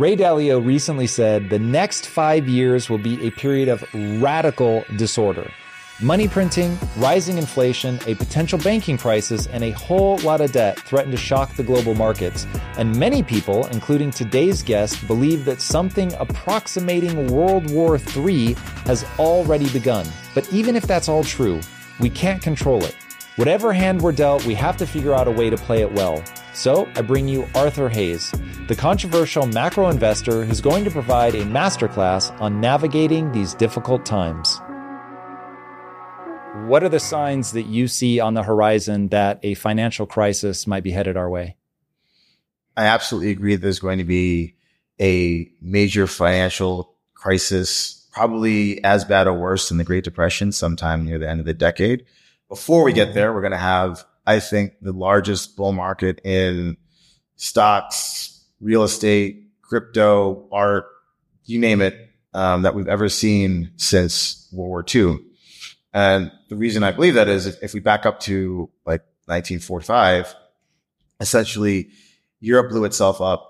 Ray Dalio recently said the next five years will be a period of radical disorder. Money printing, rising inflation, a potential banking crisis, and a whole lot of debt threaten to shock the global markets. And many people, including today's guest, believe that something approximating World War III has already begun. But even if that's all true, we can't control it. Whatever hand we're dealt, we have to figure out a way to play it well. So I bring you Arthur Hayes, the controversial macro investor who's going to provide a masterclass on navigating these difficult times. What are the signs that you see on the horizon that a financial crisis might be headed our way? I absolutely agree that there's going to be a major financial crisis, probably as bad or worse than the Great Depression sometime near the end of the decade. Before we get mm-hmm. there, we're going to have, I think, the largest bull market in stocks, real estate, crypto, art, you name it, um, that we've ever seen since World War II. And the reason I believe that is if, if we back up to like 1945, essentially Europe blew itself up.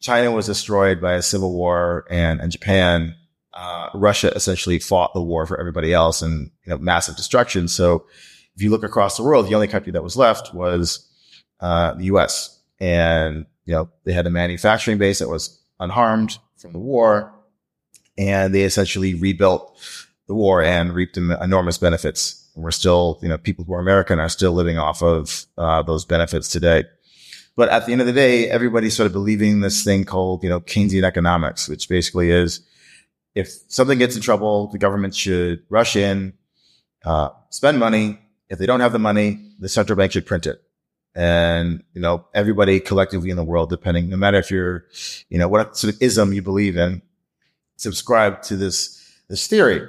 China was destroyed by a civil war and, and Japan, uh, Russia essentially fought the war for everybody else and, you know, massive destruction. So if you look across the world, the only country that was left was, uh, the US and, you know, they had a manufacturing base that was unharmed from the war and they essentially rebuilt the war and reaped enormous benefits. And We're still, you know, people who are American are still living off of uh, those benefits today. But at the end of the day, everybody's sort of believing this thing called, you know, Keynesian economics, which basically is if something gets in trouble, the government should rush in, uh, spend money. If they don't have the money, the central bank should print it. And, you know, everybody collectively in the world, depending, no matter if you're, you know, what sort of ism you believe in, subscribe to this, this theory.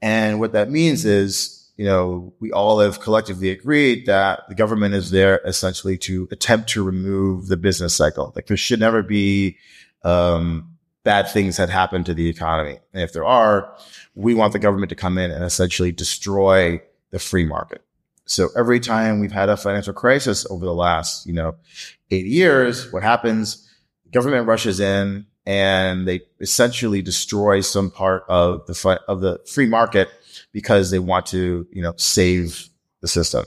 And what that means is, you know, we all have collectively agreed that the government is there essentially to attempt to remove the business cycle. Like there should never be, um, bad things that happen to the economy. And if there are, we want the government to come in and essentially destroy the free market. So every time we've had a financial crisis over the last, you know, eight years, what happens? Government rushes in and they essentially destroy some part of the of the free market because they want to, you know, save the system.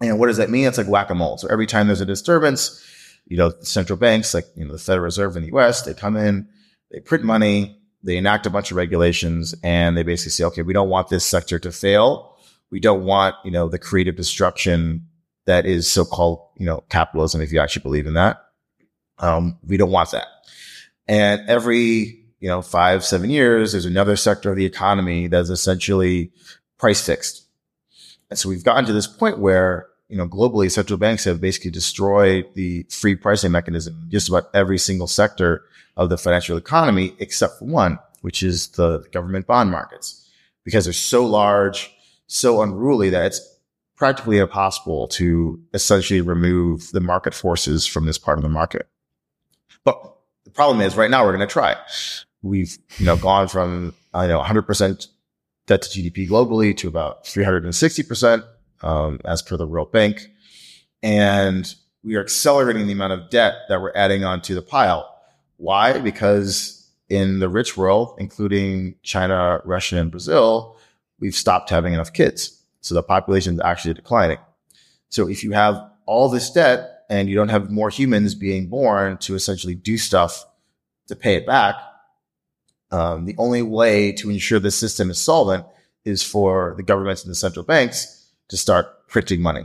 And what does that mean? It's like whack-a-mole. So every time there's a disturbance, you know, central banks like, you know, the Federal Reserve in the US, they come in, they print money, they enact a bunch of regulations and they basically say, okay, we don't want this sector to fail. We don't want, you know, the creative destruction that is so-called, you know, capitalism, if you actually believe in that. Um, we don't want that. And every, you know, five, seven years, there's another sector of the economy that's essentially price fixed. And so we've gotten to this point where, you know, globally, central banks have basically destroyed the free pricing mechanism, just about every single sector of the financial economy, except for one, which is the government bond markets, because they're so large, so unruly that it's practically impossible to essentially remove the market forces from this part of the market. But the problem is right now we're going to try. We've, you know, gone from, I know, 100% debt to GDP globally to about 360%, um, as per the World Bank. And we are accelerating the amount of debt that we're adding onto the pile. Why? Because in the rich world, including China, Russia, and Brazil, we've stopped having enough kids. So the population is actually declining. So if you have all this debt and you don't have more humans being born to essentially do stuff to pay it back, um, the only way to ensure the system is solvent is for the governments and the central banks to start printing money.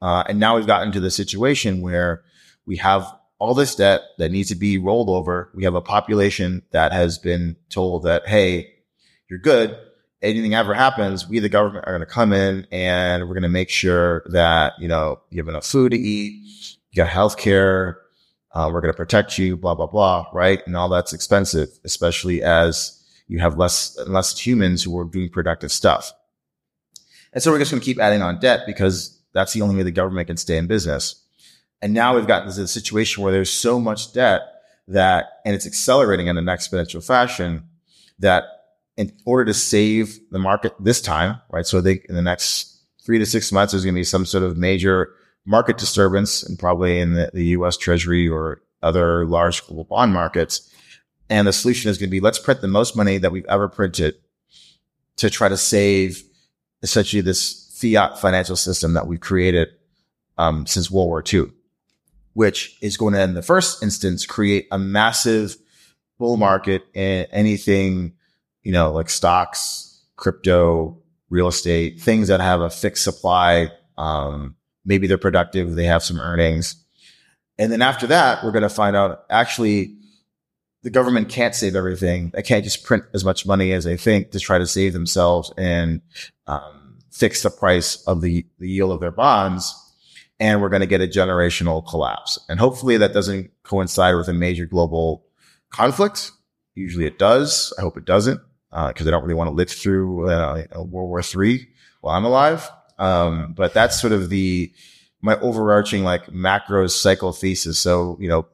Uh, and now we've gotten to the situation where we have all this debt that needs to be rolled over. We have a population that has been told that, Hey, you're good. Anything ever happens, we, the government, are going to come in and we're going to make sure that, you know, you have enough food to eat, you got health care, uh, we're going to protect you, blah, blah, blah. Right. And all that's expensive, especially as you have less, less humans who are doing productive stuff. And so we're just going to keep adding on debt because that's the only way the government can stay in business. And now we've gotten to the situation where there's so much debt that, and it's accelerating in an exponential fashion that in order to save the market this time, right? So they, in the next three to six months, there's going to be some sort of major market disturbance and probably in the, the US treasury or other large global bond markets. And the solution is going to be let's print the most money that we've ever printed to try to save essentially this fiat financial system that we've created um, since World War II, which is going to, in the first instance, create a massive bull market in anything, you know, like stocks, crypto, real estate, things that have a fixed supply. Um, maybe they're productive, they have some earnings. And then after that, we're going to find out actually the government can't save everything. They can't just print as much money as they think to try to save themselves and um, fix the price of the, the yield of their bonds. And we're going to get a generational collapse. And hopefully that doesn't coincide with a major global conflict. Usually it does. I hope it doesn't, because uh, I don't really want to live through uh, World War III while I'm alive. Um, but that's sort of the my overarching like macro cycle thesis. So you know,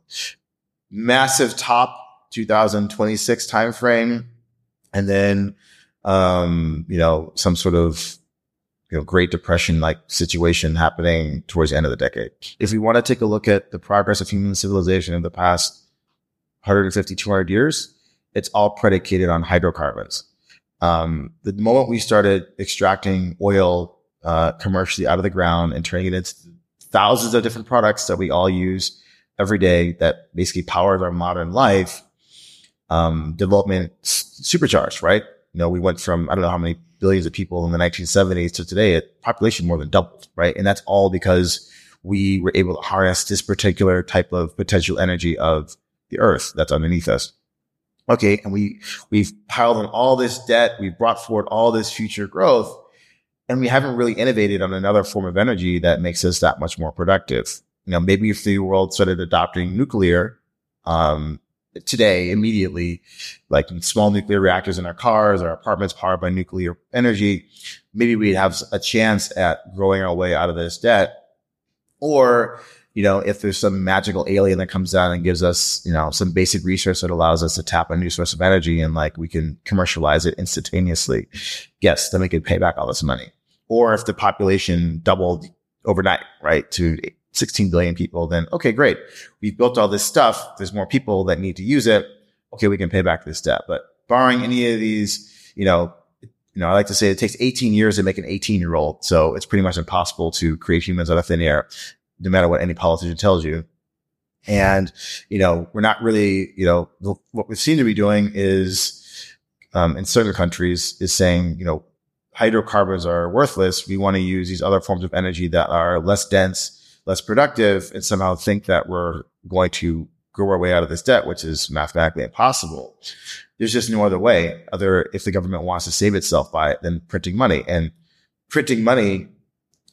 massive top 2026 timeframe. And then, um, you know, some sort of, you know, Great Depression like situation happening towards the end of the decade. If we want to take a look at the progress of human civilization in the past 150, 200 years, it's all predicated on hydrocarbons. Um, the moment we started extracting oil uh, commercially out of the ground and turning it into thousands of different products that we all use every day that basically powers our modern life, um, development supercharged, right? You know, we went from, I don't know how many billions of people in the 1970s to today, population more than doubled, right? And that's all because we were able to harness this particular type of potential energy of the earth that's underneath us. Okay. And we, we've piled on all this debt. We've brought forward all this future growth and we haven't really innovated on another form of energy that makes us that much more productive. You know, maybe if the world started adopting nuclear, um, today immediately, like small nuclear reactors in our cars, our apartments powered by nuclear energy, maybe we'd have a chance at growing our way out of this debt. Or, you know, if there's some magical alien that comes down and gives us, you know, some basic resource that allows us to tap a new source of energy and like we can commercialize it instantaneously. Yes, then we could pay back all this money. Or if the population doubled overnight, right, to 16 billion people, then okay, great. We've built all this stuff. There's more people that need to use it. Okay, we can pay back this debt. But barring any of these, you know, you know, I like to say it takes 18 years to make an 18 year old. So it's pretty much impossible to create humans out of thin air, no matter what any politician tells you. And, you know, we're not really, you know, what we seem to be doing is, um, in certain countries is saying, you know, hydrocarbons are worthless. We want to use these other forms of energy that are less dense, less productive and somehow think that we're going to grow our way out of this debt, which is mathematically impossible. There's just no other way other if the government wants to save itself by it than printing money. And printing money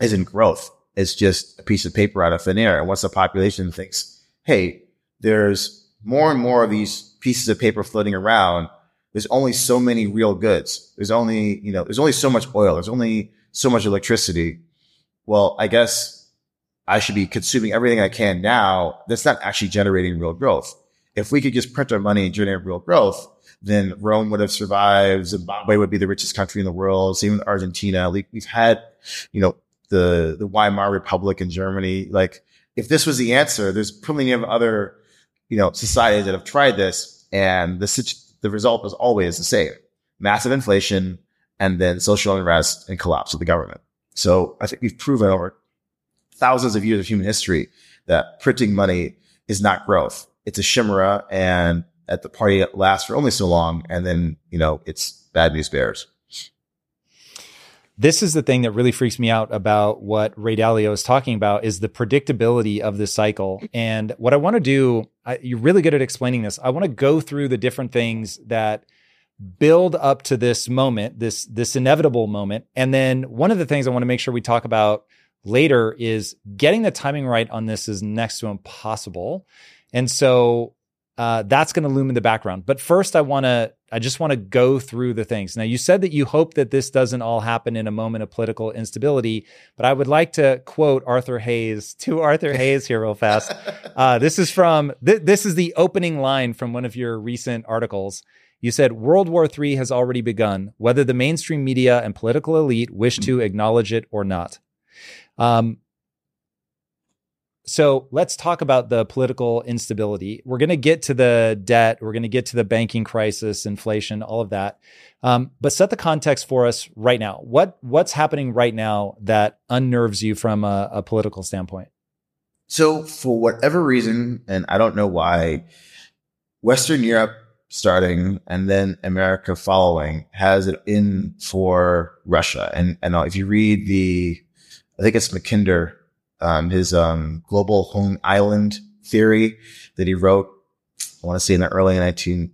isn't growth. It's just a piece of paper out of thin air. And once the population thinks, Hey, there's more and more of these pieces of paper floating around. There's only so many real goods. There's only, you know, there's only so much oil. There's only so much electricity. Well, I guess I should be consuming everything I can now. That's not actually generating real growth. If we could just print our money and generate real growth, then Rome would have survived. Zimbabwe would be the richest country in the world. Same with Argentina. We've had, you know, the, the Weimar Republic in Germany. Like if this was the answer, there's plenty of other, you know, societies that have tried this and the, the result was always the same. Massive inflation and then social unrest and collapse of the government. So I think we've proven over thousands of years of human history that printing money is not growth. It's a chimera and at the party lasts for only so long, and then you know it's bad news bears. This is the thing that really freaks me out about what Ray Dalio is talking about is the predictability of this cycle. And what I want to do, I, you're really good at explaining this. I want to go through the different things that build up to this moment, this this inevitable moment. And then one of the things I want to make sure we talk about later is getting the timing right on this is next to impossible. And so uh, that's going to loom in the background. But first, I want to, I just want to go through the things. Now, you said that you hope that this doesn't all happen in a moment of political instability, but I would like to quote Arthur Hayes to Arthur Hayes here real fast. Uh, this is from, th- this is the opening line from one of your recent articles. You said World War III has already begun, whether the mainstream media and political elite wish to acknowledge it or not. Um, so let's talk about the political instability. We're going to get to the debt. We're going to get to the banking crisis, inflation, all of that. Um, but set the context for us right now. What what's happening right now that unnerves you from a, a political standpoint? So, for whatever reason, and I don't know why, Western Europe starting and then America following has it in for Russia. And and if you read the, I think it's Mackinder um, his um, global home island theory that he wrote. I want to say in the early 19,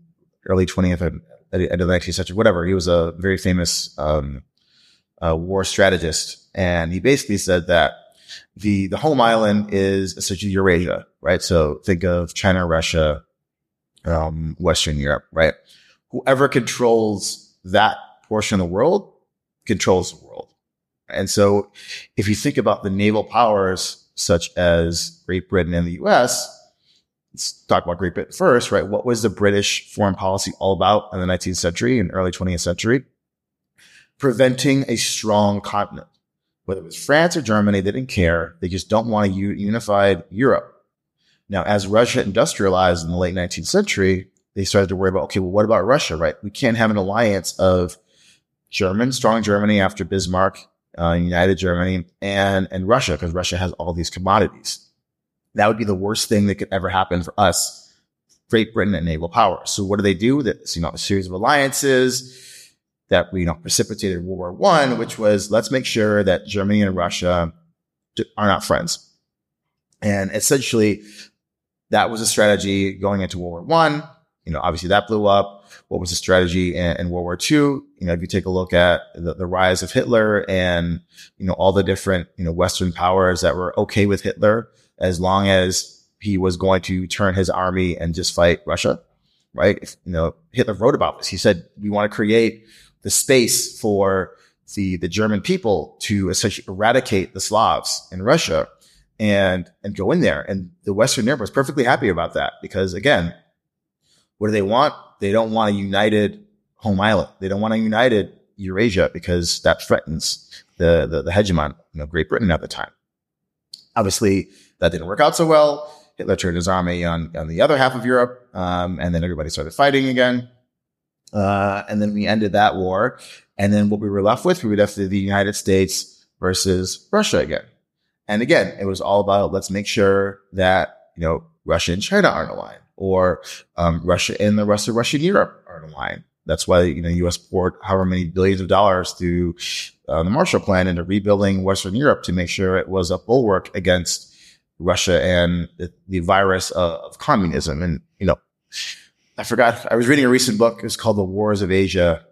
early 20th, end of the 19th century, whatever. He was a very famous um, uh, war strategist, and he basically said that the the home island is essentially Eurasia, right? So think of China, Russia, um, Western Europe, right? Whoever controls that portion of the world controls the world. And so if you think about the naval powers such as Great Britain and the US, let's talk about Great Britain first, right? What was the British foreign policy all about in the 19th century and early 20th century? Preventing a strong continent. Whether it was France or Germany, they didn't care. They just don't want a unified Europe. Now, as Russia industrialized in the late 19th century, they started to worry about, okay, well, what about Russia, right? We can't have an alliance of German, strong Germany after Bismarck uh, United Germany and, and Russia, because Russia has all these commodities. That would be the worst thing that could ever happen for us, Great Britain and naval power. So what do they do? That, you know, a series of alliances that, you know, precipitated World War One, which was let's make sure that Germany and Russia are not friends. And essentially that was a strategy going into World War One. You know, obviously that blew up what was the strategy in, in, World War II. You know, if you take a look at the, the, rise of Hitler and, you know, all the different, you know, Western powers that were okay with Hitler as long as he was going to turn his army and just fight Russia, right? If, you know, Hitler wrote about this. He said, we want to create the space for the, the German people to essentially eradicate the Slavs in Russia and, and go in there. And the Western Europe was perfectly happy about that because again, what do they want? They don't want a united home island. They don't want a united Eurasia because that threatens the, the, the hegemon, you know, Great Britain at the time. Obviously, that didn't work out so well. Hitler turned his army on, on the other half of Europe, um, and then everybody started fighting again. Uh, and then we ended that war. And then what we were left with, we were left with the United States versus Russia again. And again, it was all about let's make sure that, you know, Russia and China aren't aligned or um, Russia and the rest of Russian Europe are in line. That's why you know U.S. poured however many billions of dollars through uh, the Marshall Plan into rebuilding Western Europe to make sure it was a bulwark against Russia and the, the virus of, of, communism. And you know, I forgot. I was reading a recent book. It's called The Wars of Asia,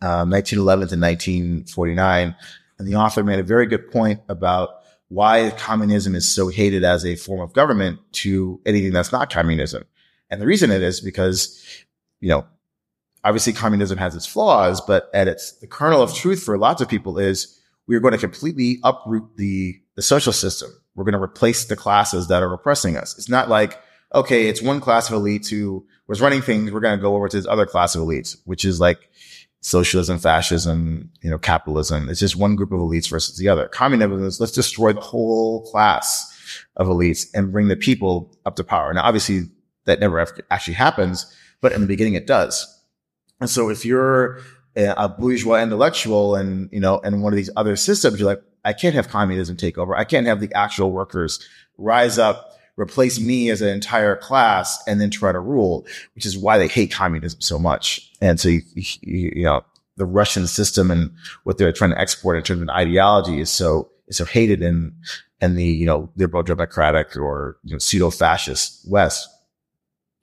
um, 1911 to 1949, and the author made a very good point about why communism is so hated as a form of government to anything that's not communism. And the reason it is because, you know, obviously communism has its flaws, but at its, the kernel of truth for lots of people is we're going to completely uproot the, the social system. We're going to replace the classes that are oppressing us. It's not like, okay, it's one class of elites who was running things. We're going to go over to this other class of elites, which is like, socialism, fascism, you know, capitalism. It's just one group of elites versus the other. Communism is let's destroy the whole class of elites and bring the people up to power. Now, obviously that never actually happens, but in the beginning it does. And so if you're a bourgeois intellectual and, you know, and one of these other systems, you're like, I can't have communism take over. I can't have the actual workers rise up, replace me as an entire class and then try to rule, which is why they hate communism so much. And so, you, you, you know, the Russian system and what they're trying to export in terms of ideology is so, is so hated in, in the, you know, liberal democratic or, you know, pseudo fascist West.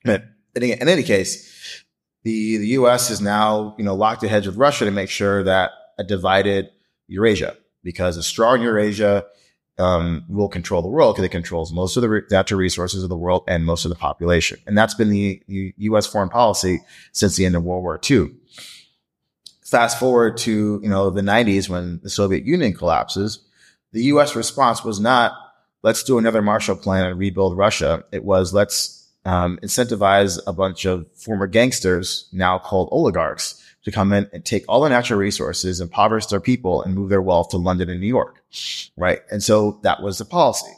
But in, in any case, the, the U.S. is now, you know, locked ahead with Russia to make sure that a divided Eurasia, because a strong Eurasia um, will control the world because it controls most of the re- natural resources of the world and most of the population. And that's been the, the U.S. foreign policy since the end of World War II. Fast forward to, you know, the 90s when the Soviet Union collapses, the U.S. response was not, let's do another Marshall Plan and rebuild Russia. It was, let's um, incentivize a bunch of former gangsters, now called oligarchs, to come in and take all the natural resources, impoverish their people and move their wealth to London and New York. Right. And so that was the policy.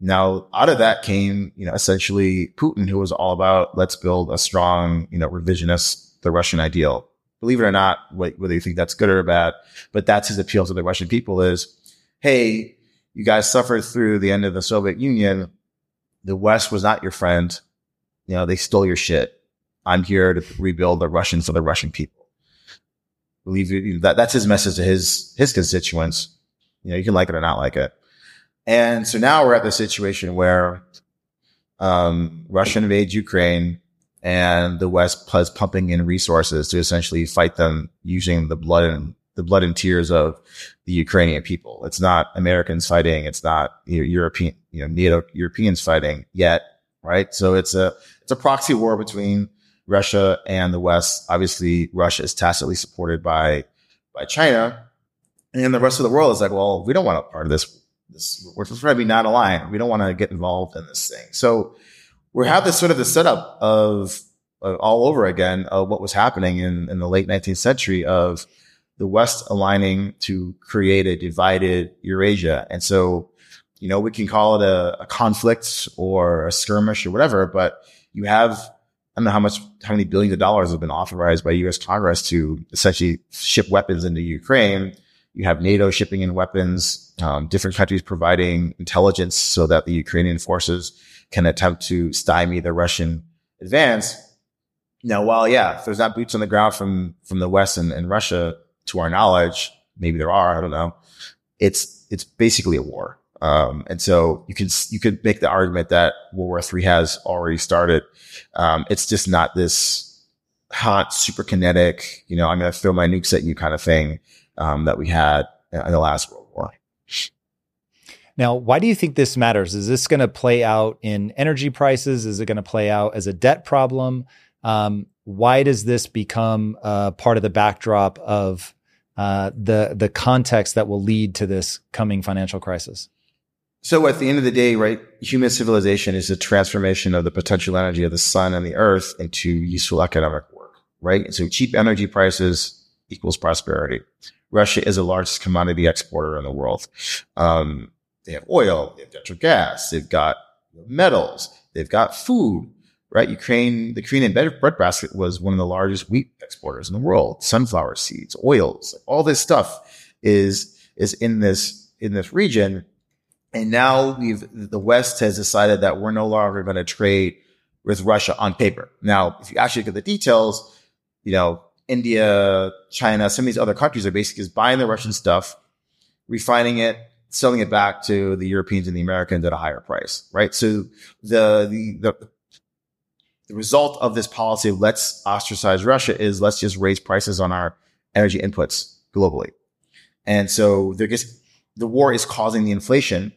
Now out of that came, you know, essentially Putin, who was all about let's build a strong, you know, revisionist, the Russian ideal. Believe it or not, whether you think that's good or bad, but that's his appeal to the Russian people is, Hey, you guys suffered through the end of the Soviet Union. The West was not your friend. You know, they stole your shit. I'm here to rebuild the Russians for the Russian people believe you, that that's his message to his his constituents. You know, you can like it or not like it. And so now we're at the situation where um, Russia invades Ukraine and the West is pumping in resources to essentially fight them using the blood and the blood and tears of the Ukrainian people. It's not Americans fighting. It's not you know, European, you know, NATO Europeans fighting yet. Right. So it's a, it's a proxy war between Russia and the West. Obviously, Russia is tacitly supported by by China, and the rest of the world is like, well, we don't want a part of this. This we're trying to be non-aligned. We don't want to get involved in this thing. So we have this sort of the setup of, of all over again of what was happening in, in the late 19th century of the West aligning to create a divided Eurasia. And so, you know, we can call it a, a conflict or a skirmish or whatever, but you have I don't know how much, how many billions of dollars have been authorized by U.S. Congress to essentially ship weapons into Ukraine. You have NATO shipping in weapons, um, different countries providing intelligence so that the Ukrainian forces can attempt to stymie the Russian advance. Now, while yeah, there's not boots on the ground from from the West and, and Russia, to our knowledge, maybe there are, I don't know. It's it's basically a war. Um, and so you could, you could make the argument that World War III has already started. Um, it's just not this hot, super kinetic, you know, I'm going to throw my nukes at you kind of thing, um, that we had in the last World War. Now, why do you think this matters? Is this going to play out in energy prices? Is it going to play out as a debt problem? Um, why does this become uh, part of the backdrop of uh, the the context that will lead to this coming financial crisis? So at the end of the day, right, human civilization is a transformation of the potential energy of the sun and the earth into useful economic work, right? So cheap energy prices equals prosperity. Russia is the largest commodity exporter in the world. Um, they have oil, they have natural gas, they've got metals, they've got food, right? Ukraine, the Ukrainian breadbasket was one of the largest wheat exporters in the world. Sunflower seeds, oils, all this stuff is, is in this, in this region. And now we've, the West has decided that we're no longer going to trade with Russia on paper. Now, if you actually look at the details, you know, India, China, some of these other countries are basically just buying the Russian stuff, refining it, selling it back to the Europeans and the Americans at a higher price, right? So the, the, the, the result of this policy of let's ostracize Russia is let's just raise prices on our energy inputs globally. And so they're just, the war is causing the inflation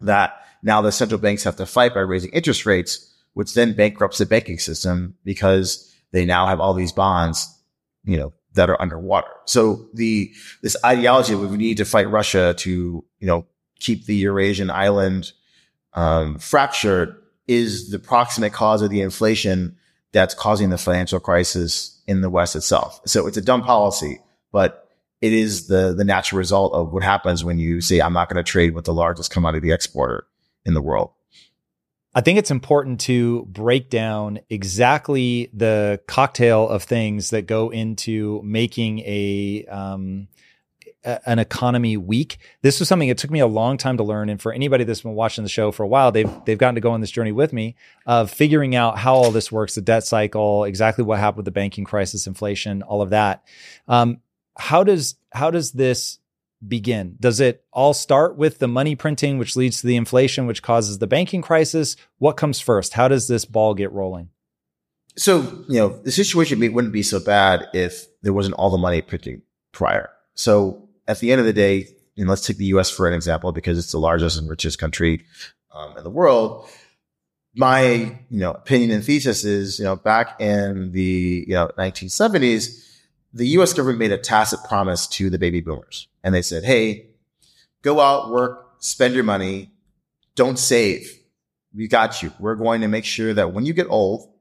that now the central banks have to fight by raising interest rates, which then bankrupts the banking system because they now have all these bonds, you know, that are underwater. So the, this ideology that we need to fight Russia to, you know, keep the Eurasian island, um, fractured is the proximate cause of the inflation that's causing the financial crisis in the West itself. So it's a dumb policy, but it is the the natural result of what happens when you say I'm not going to trade with the largest commodity exporter in the world. I think it's important to break down exactly the cocktail of things that go into making a um, an economy weak. This was something it took me a long time to learn. And for anybody that's been watching the show for a while, they've they've gotten to go on this journey with me of figuring out how all this works, the debt cycle, exactly what happened with the banking crisis, inflation, all of that. Um, how does how does this begin? Does it all start with the money printing, which leads to the inflation, which causes the banking crisis? What comes first? How does this ball get rolling? So, you know, the situation wouldn't be so bad if there wasn't all the money printing prior. So at the end of the day, and let's take the US for an example, because it's the largest and richest country um, in the world. My, you know, opinion and thesis is, you know, back in the, you know, 1970s, the US government made a tacit promise to the baby boomers. And they said, Hey, go out, work, spend your money. Don't save. We got you. We're going to make sure that when you get old,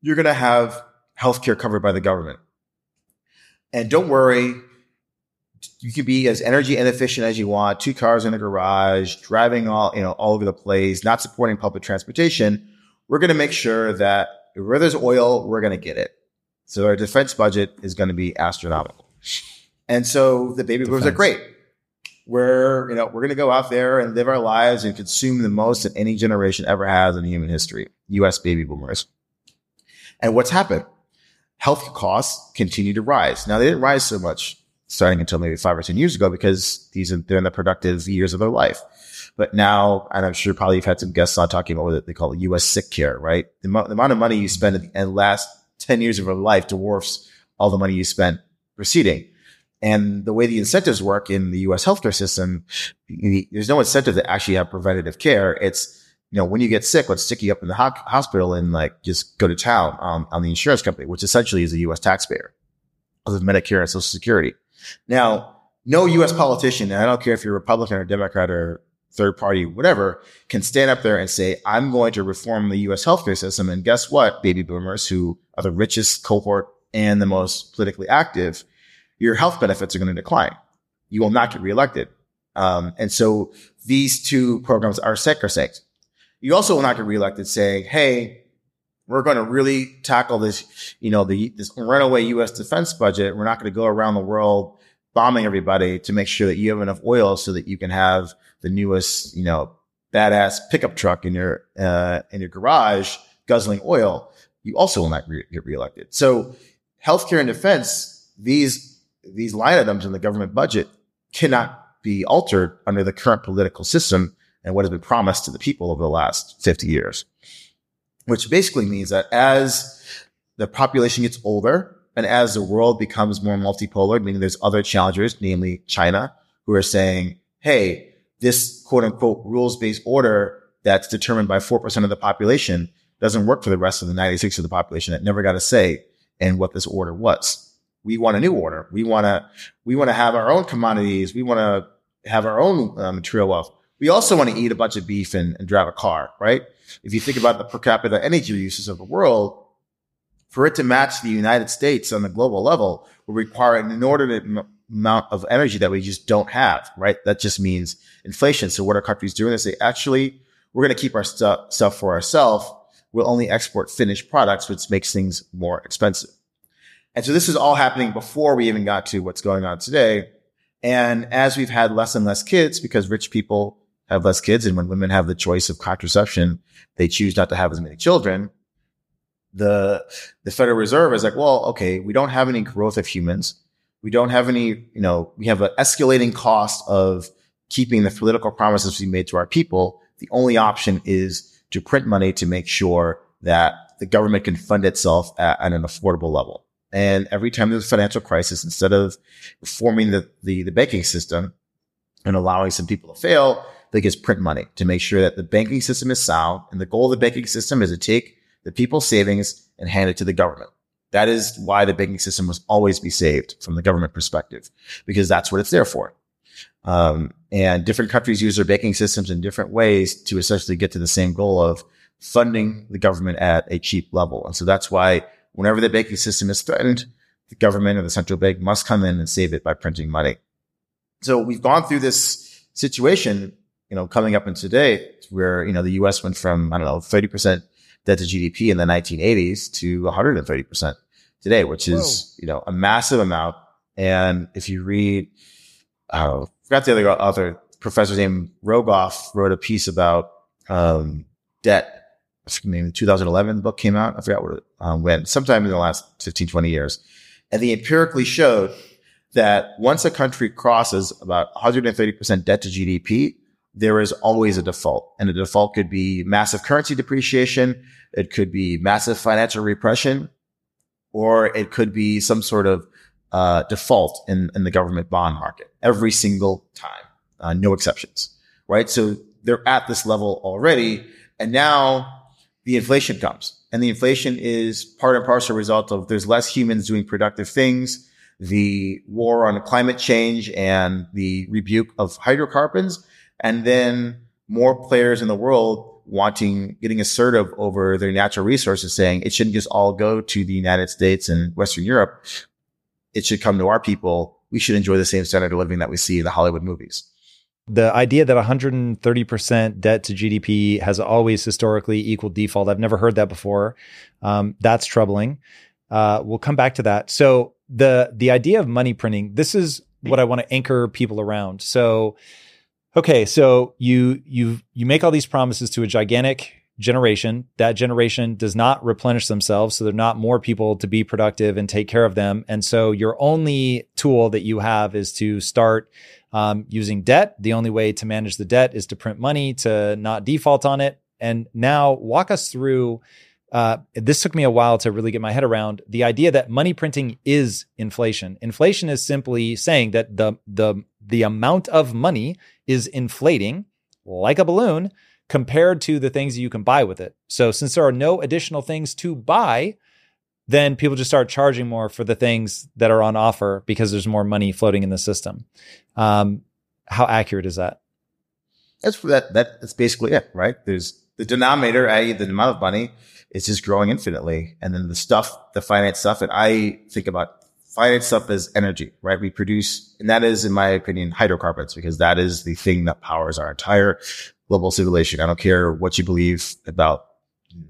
you're going to have healthcare covered by the government. And don't worry, you can be as energy inefficient as you want, two cars in a garage, driving all, you know, all over the place, not supporting public transportation. We're going to make sure that where there's oil, we're going to get it. So our defense budget is going to be astronomical. And so the baby boomers are great. We're, you know, we're going to go out there and live our lives and consume the most that any generation ever has in human history. US baby boomers. And what's happened? Health costs continue to rise. Now they didn't rise so much starting until maybe five or 10 years ago because these are, they're in the productive years of their life. But now, and I'm sure probably you've had some guests on talking about what they call US sick care, right? The, mo- the amount of money you spend at the end last 10 years of your life dwarfs all the money you spent preceding. And the way the incentives work in the US healthcare system, there's no incentive to actually have preventative care. It's, you know, when you get sick, let's stick you up in the ho- hospital and like just go to town on, on the insurance company, which essentially is a US taxpayer of Medicare and Social Security. Now, no US politician, and I don't care if you're Republican or Democrat or third party, whatever, can stand up there and say, I'm going to reform the US healthcare system. And guess what? Baby boomers who are the richest cohort and the most politically active, your health benefits are going to decline. You will not get reelected. Um, and so these two programs are sacrosanct. You also will not get reelected saying, Hey, we're going to really tackle this, you know, the, this runaway U.S. defense budget. We're not going to go around the world bombing everybody to make sure that you have enough oil so that you can have the newest, you know, badass pickup truck in your, uh, in your garage guzzling oil. You also will not re- get reelected. So healthcare and defense, these, these line items in the government budget cannot be altered under the current political system and what has been promised to the people over the last 50 years, which basically means that as the population gets older and as the world becomes more multipolar, meaning there's other challengers, namely China, who are saying, Hey, this quote unquote rules based order that's determined by 4% of the population doesn't work for the rest of the 96 of the population that never got a say in what this order was. We want a new order. We want to, we want to have our own commodities. We want to have our own uh, material wealth. We also want to eat a bunch of beef and, and drive a car, right? If you think about the per capita energy uses of the world, for it to match the United States on the global level will require an inordinate m- amount of energy that we just don't have, right? That just means inflation. So what are countries doing? They say, actually, we're going to keep our stuff, stuff for ourselves. We'll only export finished products, which makes things more expensive. And so this is all happening before we even got to what's going on today. And as we've had less and less kids because rich people have less kids. And when women have the choice of contraception, they choose not to have as many children. The, the Federal Reserve is like, well, okay, we don't have any growth of humans. We don't have any, you know, we have an escalating cost of keeping the political promises we made to our people. The only option is to print money to make sure that the government can fund itself at, at an affordable level. And every time there's a financial crisis, instead of reforming the, the, the banking system and allowing some people to fail, they just print money to make sure that the banking system is sound. And the goal of the banking system is to take the people's savings and hand it to the government. That is why the banking system must always be saved from the government perspective, because that's what it's there for. Um, and different countries use their banking systems in different ways to essentially get to the same goal of funding the government at a cheap level. And so that's why whenever the banking system is threatened, the government or the central bank must come in and save it by printing money. So we've gone through this situation, you know, coming up in today where, you know, the US went from, I don't know, 30% debt to GDP in the 1980s to 130% today, which is, Whoa. you know, a massive amount And if you read, I forgot the other author, professor named Rogoff wrote a piece about um, debt. Maybe 2011 book came out. I forgot what it, um, when, sometime in the last 15, 20 years. And they empirically showed that once a country crosses about 130% debt to GDP, there is always a default. And the default could be massive currency depreciation. It could be massive financial repression, or it could be some sort of uh, default in, in the government bond market every single time, uh, no exceptions, right? So they're at this level already. And now the inflation comes and the inflation is part and parcel result of there's less humans doing productive things. The war on climate change and the rebuke of hydrocarbons. And then more players in the world wanting, getting assertive over their natural resources, saying it shouldn't just all go to the United States and Western Europe it should come to our people. We should enjoy the same standard of living that we see in the Hollywood movies. The idea that 130% debt to GDP has always historically equaled default, I've never heard that before. Um, that's troubling. Uh, we'll come back to that. So the the idea of money printing, this is what I want to anchor people around. So, okay, so you you you make all these promises to a gigantic generation. That generation does not replenish themselves. So there are not more people to be productive and take care of them. And so your only tool that you have is to start um, using debt. The only way to manage the debt is to print money to not default on it. And now walk us through. Uh, this took me a while to really get my head around the idea that money printing is inflation. Inflation is simply saying that the the the amount of money is inflating like a balloon compared to the things you can buy with it. So since there are no additional things to buy, then people just start charging more for the things that are on offer because there's more money floating in the system. Um, how accurate is that? That's that. That's basically it, right? There's the denominator, i.e., the amount of money, is just growing infinitely, and then the stuff, the finite stuff, and I think about finite stuff as energy, right? We produce, and that is, in my opinion, hydrocarbons because that is the thing that powers our entire global civilization. I don't care what you believe about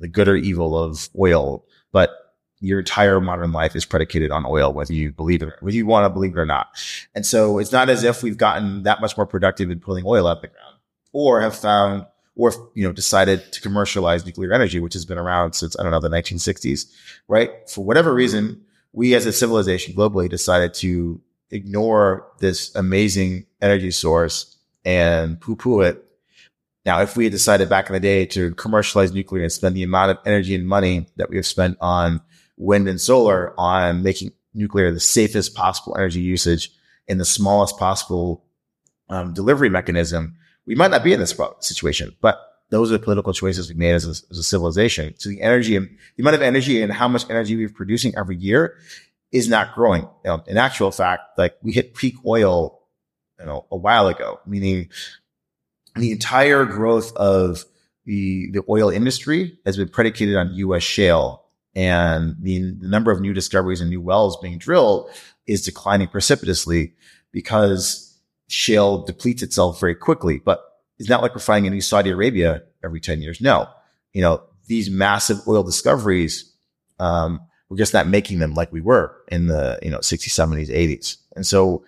the good or evil of oil, but your entire modern life is predicated on oil, whether you believe it, whether you want to believe it or not. And so it's not as if we've gotten that much more productive in pulling oil out of the ground or have found or, you know, decided to commercialize nuclear energy, which has been around since, I don't know, the 1960s, right? For whatever reason, we as a civilization globally decided to ignore this amazing energy source and poo poo it now, if we had decided back in the day to commercialize nuclear and spend the amount of energy and money that we have spent on wind and solar on making nuclear the safest possible energy usage in the smallest possible um, delivery mechanism, we might not be in this situation. But those are the political choices we made as a, as a civilization. So the energy, the amount of energy and how much energy we're producing every year is not growing. You know, in actual fact, like we hit peak oil, you know, a while ago, meaning the entire growth of the, the oil industry has been predicated on U.S. shale and the, the number of new discoveries and new wells being drilled is declining precipitously because shale depletes itself very quickly. But it's not like we're finding a new Saudi Arabia every 10 years. No, you know, these massive oil discoveries, um, we're just not making them like we were in the, you know, 60s, 70s, 80s. And so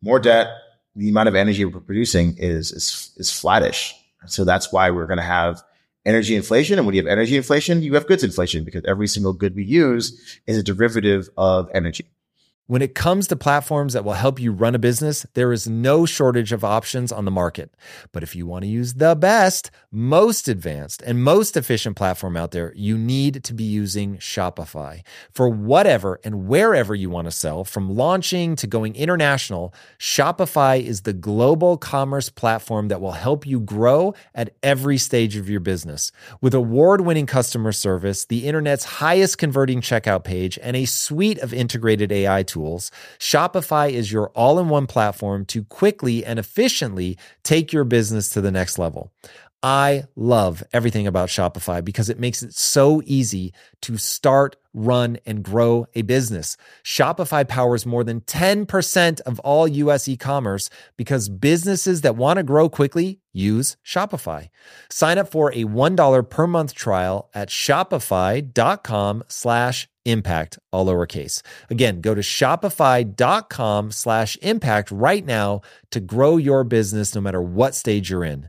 more debt, the amount of energy we're producing is, is, is flattish. So that's why we're going to have energy inflation. And when you have energy inflation, you have goods inflation because every single good we use is a derivative of energy. When it comes to platforms that will help you run a business, there is no shortage of options on the market. But if you want to use the best, most advanced, and most efficient platform out there, you need to be using Shopify. For whatever and wherever you want to sell, from launching to going international, Shopify is the global commerce platform that will help you grow at every stage of your business. With award winning customer service, the internet's highest converting checkout page, and a suite of integrated AI tools, Shopify is your all in one platform to quickly and efficiently take your business to the next level. I love everything about Shopify because it makes it so easy to start run, and grow a business. Shopify powers more than 10% of all US e commerce because businesses that want to grow quickly use Shopify. Sign up for a $1 per month trial at shopify.com slash impact, all lowercase. Again, go to shopify.com slash impact right now to grow your business no matter what stage you're in.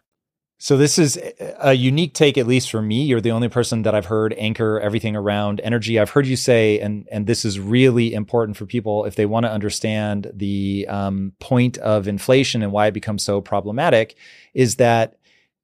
So this is a unique take, at least for me. You're the only person that I've heard anchor everything around energy. I've heard you say, and and this is really important for people if they want to understand the um, point of inflation and why it becomes so problematic, is that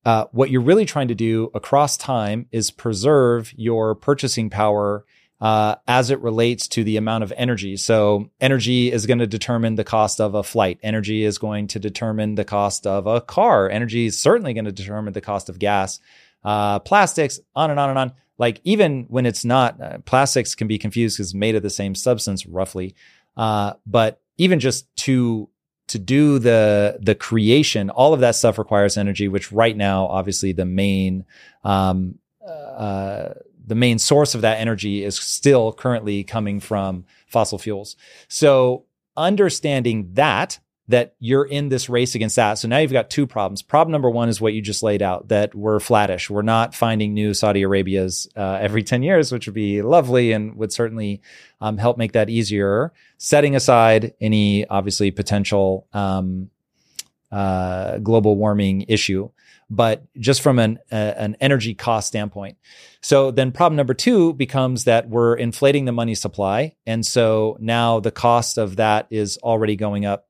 uh, what you're really trying to do across time is preserve your purchasing power uh, as it relates to the amount of energy. So energy is going to determine the cost of a flight. Energy is going to determine the cost of a car. Energy is certainly going to determine the cost of gas, uh, plastics, on and on and on. Like even when it's not, uh, plastics can be confused because made of the same substance roughly. Uh, but even just to to do the the creation, all of that stuff requires energy, which right now, obviously, the main um, uh, the main source of that energy is still currently coming from fossil fuels. So understanding that that you're in this race against that. So now you've got two problems. Problem number one is what you just laid out that we're flattish. We're not finding new Saudi Arabias uh, every 10 years, which would be lovely and would certainly um, help make that easier. Setting aside any obviously potential um, uh, global warming issue but just from an uh, an energy cost standpoint. So then problem number 2 becomes that we're inflating the money supply and so now the cost of that is already going up.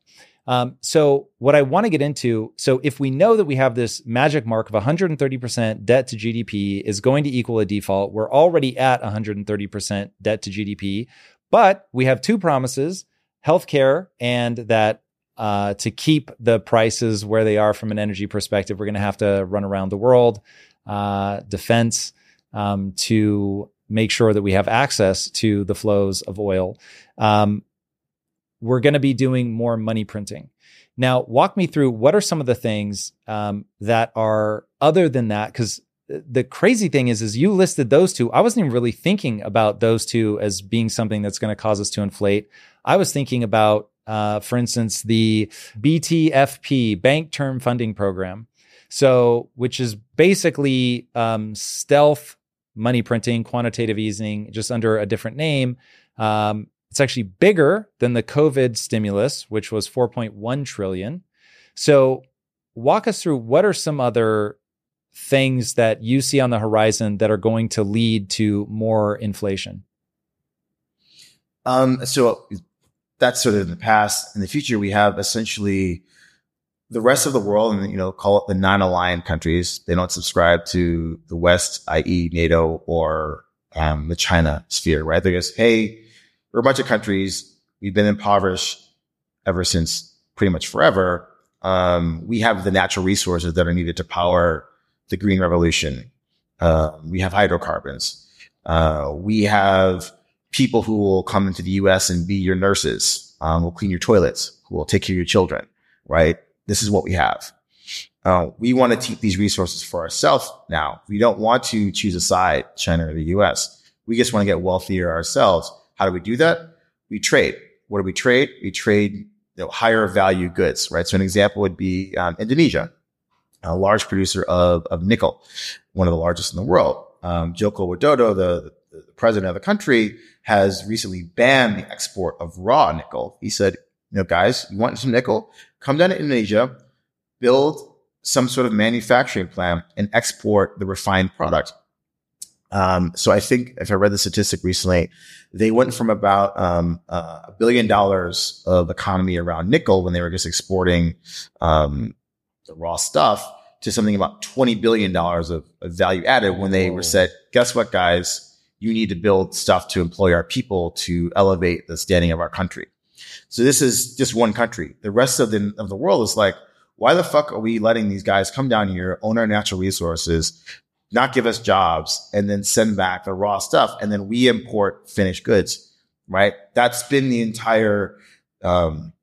Um, so what I want to get into, so if we know that we have this magic mark of 130% debt to GDP is going to equal a default, we're already at 130% debt to GDP, but we have two promises, healthcare and that uh, to keep the prices where they are from an energy perspective, we're going to have to run around the world, uh, defense, um, to make sure that we have access to the flows of oil. Um, we're going to be doing more money printing. Now, walk me through what are some of the things um, that are other than that? Because the crazy thing is, is you listed those two. I wasn't even really thinking about those two as being something that's going to cause us to inflate. I was thinking about, uh, for instance, the BTFP Bank Term Funding Program. So, which is basically um, stealth money printing, quantitative easing, just under a different name. Um, it's actually bigger than the COVID stimulus, which was 4.1 trillion. So, walk us through what are some other things that you see on the horizon that are going to lead to more inflation? Um, so that's sort of in the past. In the future, we have essentially the rest of the world, and you know, call it the non-aligned countries. They don't subscribe to the West, i.e., NATO or um, the China sphere, right? They just, hey, we're a bunch of countries. We've been impoverished ever since pretty much forever. Um, we have the natural resources that are needed to power the green revolution. Uh, we have hydrocarbons. Uh, we have people who will come into the U.S. and be your nurses, um, will clean your toilets, who will take care of your children. Right? This is what we have. Uh, we want to keep these resources for ourselves now. We don't want to choose a side, China or the U.S. We just want to get wealthier ourselves. How do we do that? We trade. What do we trade? We trade you know, higher value goods, right? So an example would be um, Indonesia a large producer of, of nickel, one of the largest in the world. Um, Joko Widodo, the, the president of the country, has recently banned the export of raw nickel. He said, you know, guys, you want some nickel? Come down to Indonesia, build some sort of manufacturing plant and export the refined product. Um, so I think if I read the statistic recently, they went from about um, uh, a billion dollars of economy around nickel when they were just exporting um, the raw stuff to something about $20 billion of, of value added when they were said, guess what, guys? You need to build stuff to employ our people to elevate the standing of our country. So this is just one country. The rest of the, of the world is like, why the fuck are we letting these guys come down here, own our natural resources, not give us jobs, and then send back the raw stuff, and then we import finished goods, right? That's been the entire um,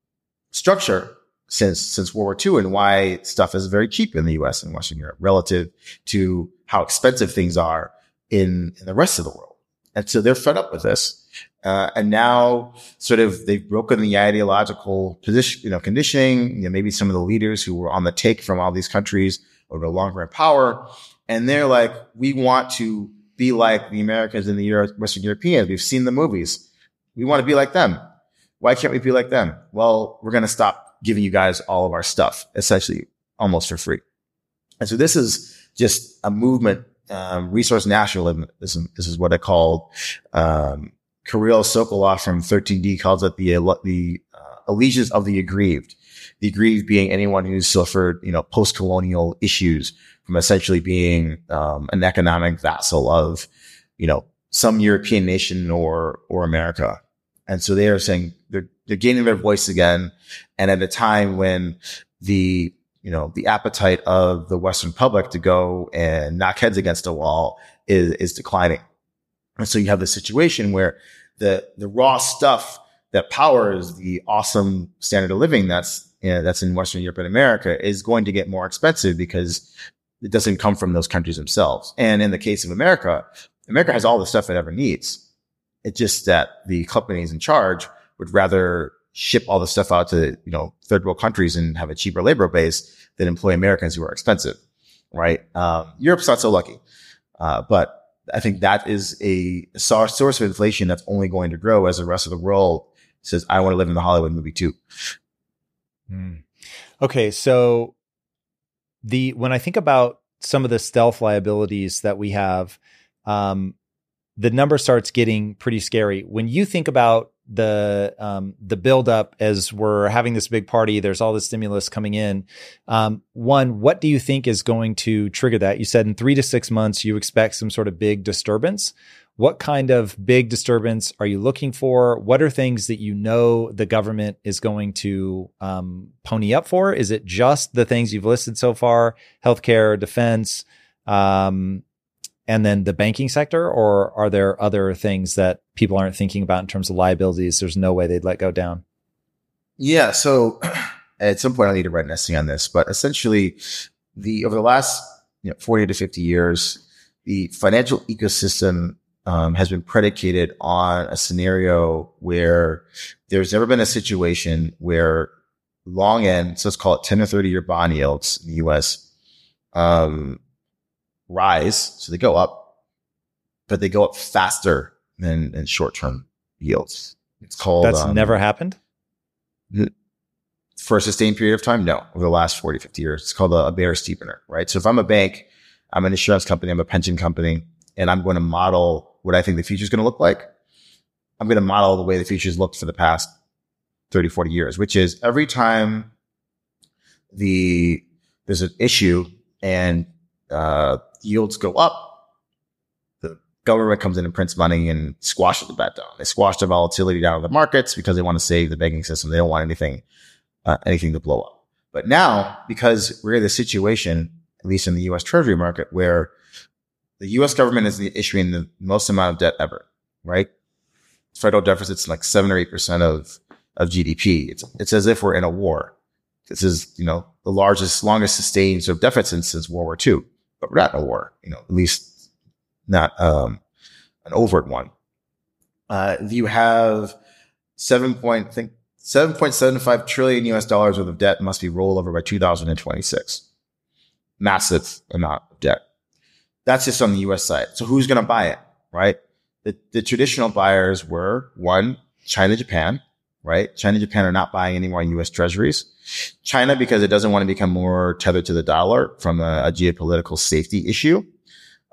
structure since since World War II and why stuff is very cheap in the US and Western Europe relative to how expensive things are in, in the rest of the world. And so they're fed up with this. Uh, and now sort of they've broken the ideological position, you know, conditioning, you know, maybe some of the leaders who were on the take from all these countries are no longer in power. And they're like, we want to be like the Americans and the Euro- Western Europeans. We've seen the movies. We want to be like them. Why can't we be like them? Well, we're going to stop giving you guys all of our stuff essentially almost for free. And so this is just a movement, um, resource nationalism. This is what I call, um, Kirill Sokoloff from 13D calls it the, the uh, allegiance of the aggrieved. The aggrieved being anyone who's suffered, you know, post-colonial issues from essentially being, um, an economic vassal of, you know, some European nation or, or America. And so they are saying they're, they're gaining their voice again. And at a time when the, you know, the appetite of the Western public to go and knock heads against a wall is, is declining. And so you have the situation where the, the raw stuff that powers the awesome standard of living that's, you know, that's in Western Europe and America is going to get more expensive because it doesn't come from those countries themselves. And in the case of America, America has all the stuff it ever needs. It's just that the companies in charge would rather ship all the stuff out to, you know, third world countries and have a cheaper labor base than employ Americans who are expensive, right? Um, Europe's not so lucky. Uh, but I think that is a source of inflation that's only going to grow as the rest of the world says, I want to live in the Hollywood movie too. Mm. Okay. So the, when I think about some of the stealth liabilities that we have, um, the number starts getting pretty scary. When you think about the um, the buildup as we're having this big party, there's all this stimulus coming in. Um, one, what do you think is going to trigger that? You said in three to six months you expect some sort of big disturbance. What kind of big disturbance are you looking for? What are things that you know the government is going to um, pony up for? Is it just the things you've listed so far, healthcare, defense? Um, and then the banking sector, or are there other things that people aren't thinking about in terms of liabilities? There's no way they'd let go down. Yeah. So at some point I need to write an essay on this, but essentially the, over the last you know, 40 to 50 years, the financial ecosystem um, has been predicated on a scenario where there's never been a situation where long end, so let's call it 10 or 30 year bond yields in the US, um, rise. So they go up, but they go up faster than, than short term yields. It's called. That's um, never happened for a sustained period of time. No, over the last 40, 50 years, it's called a, a bear steepener, right? So if I'm a bank, I'm an insurance company, I'm a pension company, and I'm going to model what I think the future is going to look like. I'm going to model the way the future's looked for the past 30, 40 years, which is every time the, there's an issue and, uh, yields go up, the government comes in and prints money and squashes the bet down. They squash the volatility down in the markets because they want to save the banking system. They don't want anything, uh, anything to blow up. But now, because we're in the situation, at least in the US treasury market, where the US government is issuing the most amount of debt ever, right? Federal deficit's like seven or eight percent of, of GDP. It's, it's as if we're in a war. This is, you know, the largest, longest sustained sort of deficit since World War II, not a war, you know, at least not, um, an overt one. Uh, you have seven point, I think 7.75 trillion US dollars worth of debt must be rolled over by 2026. Massive amount of debt. That's just on the US side. So who's going to buy it, right? The, the traditional buyers were one, China, Japan, right? China, and Japan are not buying any more US treasuries. China, because it doesn't want to become more tethered to the dollar from a, a geopolitical safety issue.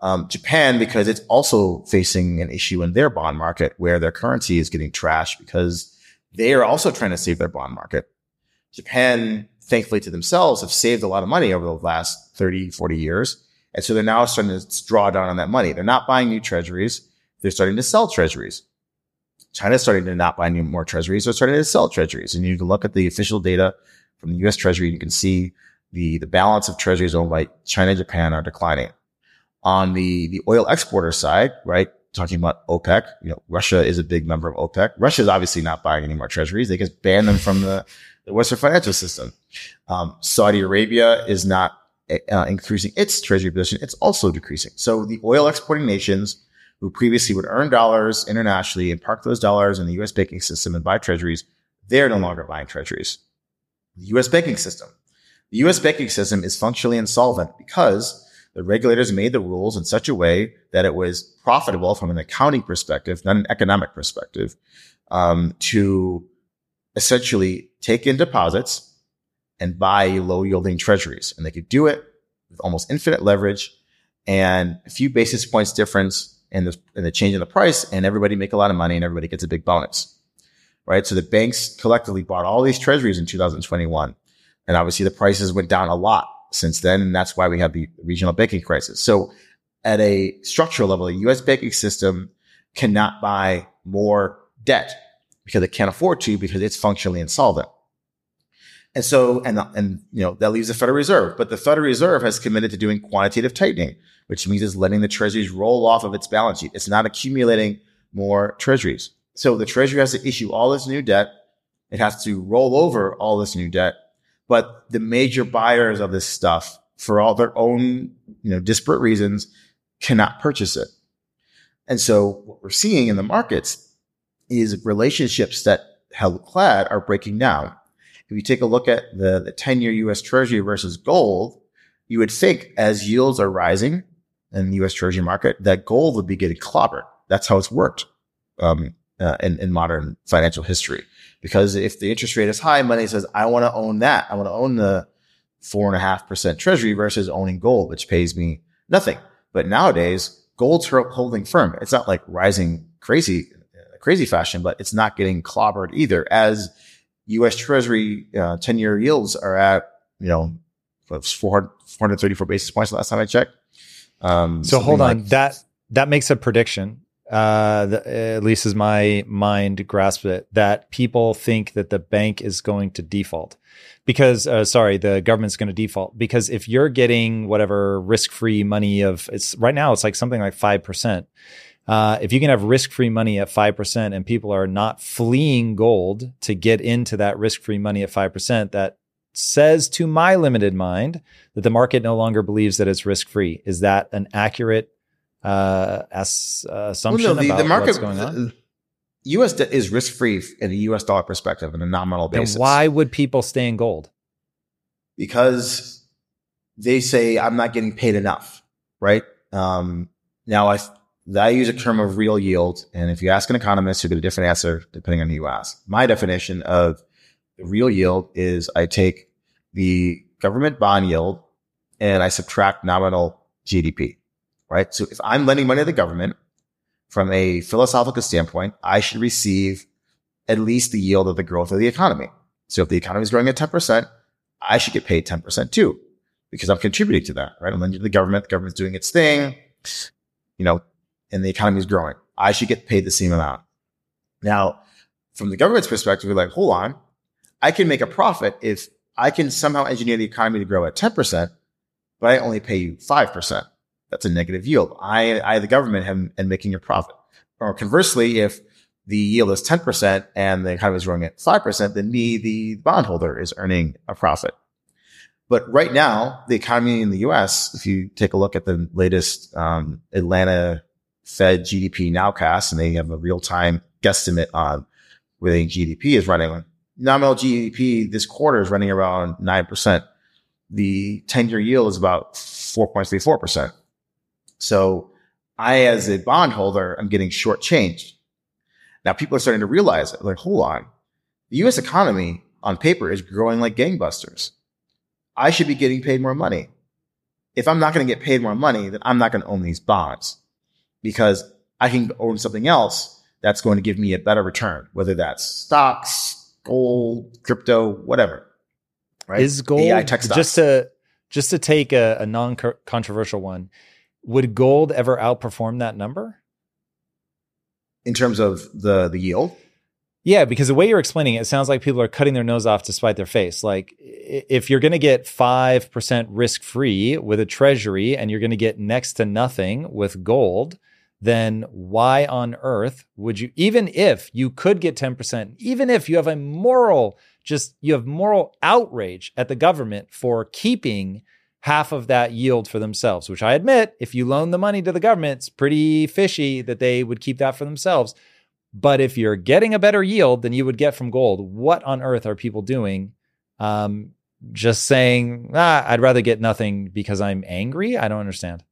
Um, Japan, because it's also facing an issue in their bond market where their currency is getting trashed because they are also trying to save their bond market. Japan, thankfully to themselves, have saved a lot of money over the last 30, 40 years. And so they're now starting to draw down on that money. They're not buying new treasuries. They're starting to sell treasuries. China's starting to not buy any more treasuries. They're starting to sell treasuries. And you can look at the official data from the US Treasury. And you can see the, the balance of treasuries owned by China and Japan are declining. On the, the oil exporter side, right? Talking about OPEC, you know, Russia is a big member of OPEC. Russia is obviously not buying any more treasuries. They just banned them from the, the Western financial system. Um, Saudi Arabia is not uh, increasing its treasury position, it's also decreasing. So the oil exporting nations who previously would earn dollars internationally and park those dollars in the U.S. banking system and buy treasuries, they're no longer buying treasuries. The U.S. banking system. The U.S. banking system is functionally insolvent because the regulators made the rules in such a way that it was profitable from an accounting perspective, not an economic perspective, um, to essentially take in deposits and buy low yielding treasuries. And they could do it with almost infinite leverage and a few basis points difference in the, in the change in the price and everybody make a lot of money and everybody gets a big bonus. Right. So the banks collectively bought all these treasuries in 2021. And obviously the prices went down a lot since then. And that's why we have the regional banking crisis. So at a structural level, the US banking system cannot buy more debt because it can't afford to because it's functionally insolvent. And so, and, and, you know, that leaves the Federal Reserve, but the Federal Reserve has committed to doing quantitative tightening, which means it's letting the treasuries roll off of its balance sheet. It's not accumulating more treasuries. So the treasury has to issue all this new debt. It has to roll over all this new debt. But the major buyers of this stuff for all their own, you know, disparate reasons cannot purchase it. And so what we're seeing in the markets is relationships that held clad are breaking down if you take a look at the, the 10 year US treasury versus gold, you would think as yields are rising in the US treasury market, that gold would be getting clobbered. That's how it's worked, um, uh, in, in modern financial history. Because if the interest rate is high, money says, I want to own that. I want to own the four and a half percent treasury versus owning gold, which pays me nothing. But nowadays, gold's holding firm. It's not like rising crazy, crazy fashion, but it's not getting clobbered either as U.S. Treasury uh, 10 year yields are at, you know, 434 basis points last time I checked. Um, so hold on, like- that that makes a prediction. Uh, the, at least as my mind grasps it, that people think that the bank is going to default because, uh, sorry, the government's going to default because if you're getting whatever risk free money of it's right now, it's like something like 5%. Uh, if you can have risk free money at 5% and people are not fleeing gold to get into that risk free money at 5%, that says to my limited mind that the market no longer believes that it's risk free. Is that an accurate uh, as, uh, assumption well, no, the, about the market, what's going on? U.S. debt is risk free in a U.S. dollar perspective on a nominal basis. Then why would people stay in gold? Because they say I'm not getting paid enough, right? Um, now I I use a term of real yield, and if you ask an economist, you'll get a different answer depending on who you ask. My definition of the real yield is I take the government bond yield and I subtract nominal GDP, right? So if I'm lending money to the government from a philosophical standpoint, I should receive at least the yield of the growth of the economy. So if the economy is growing at 10%, I should get paid 10% too, because I'm contributing to that, right? I'm lending to the government. The government's doing its thing, you know, and the economy is growing. I should get paid the same amount. Now, from the government's perspective, we're like, hold on. I can make a profit if I can somehow engineer the economy to grow at 10%, but I only pay you 5% that's a negative yield. I, I, the government, am, am making a profit. Or conversely, if the yield is 10% and the economy is growing at 5%, then me, the bondholder, is earning a profit. But right now, the economy in the US, if you take a look at the latest um, Atlanta Fed GDP nowcast, and they have a real time guesstimate on where the GDP is running. Nominal GDP this quarter is running around 9%. The 10 year yield is about 4.34%. So I, as a bondholder, I'm getting shortchanged. Now people are starting to realize it. Like, hold on. The US economy on paper is growing like gangbusters. I should be getting paid more money. If I'm not going to get paid more money, then I'm not going to own these bonds because I can own something else that's going to give me a better return, whether that's stocks, gold, crypto, whatever. Right? Is gold AI tech stocks. just to just to take a, a non-controversial one? Would gold ever outperform that number? In terms of the the yield? Yeah, because the way you're explaining it, it sounds like people are cutting their nose off to spite their face. Like if you're going to get 5% risk free with a treasury and you're going to get next to nothing with gold, then why on earth would you, even if you could get 10%, even if you have a moral, just you have moral outrage at the government for keeping half of that yield for themselves, which I admit, if you loan the money to the government, it's pretty fishy that they would keep that for themselves. But if you're getting a better yield than you would get from gold, what on earth are people doing? Um, just saying, ah, I'd rather get nothing because I'm angry. I don't understand.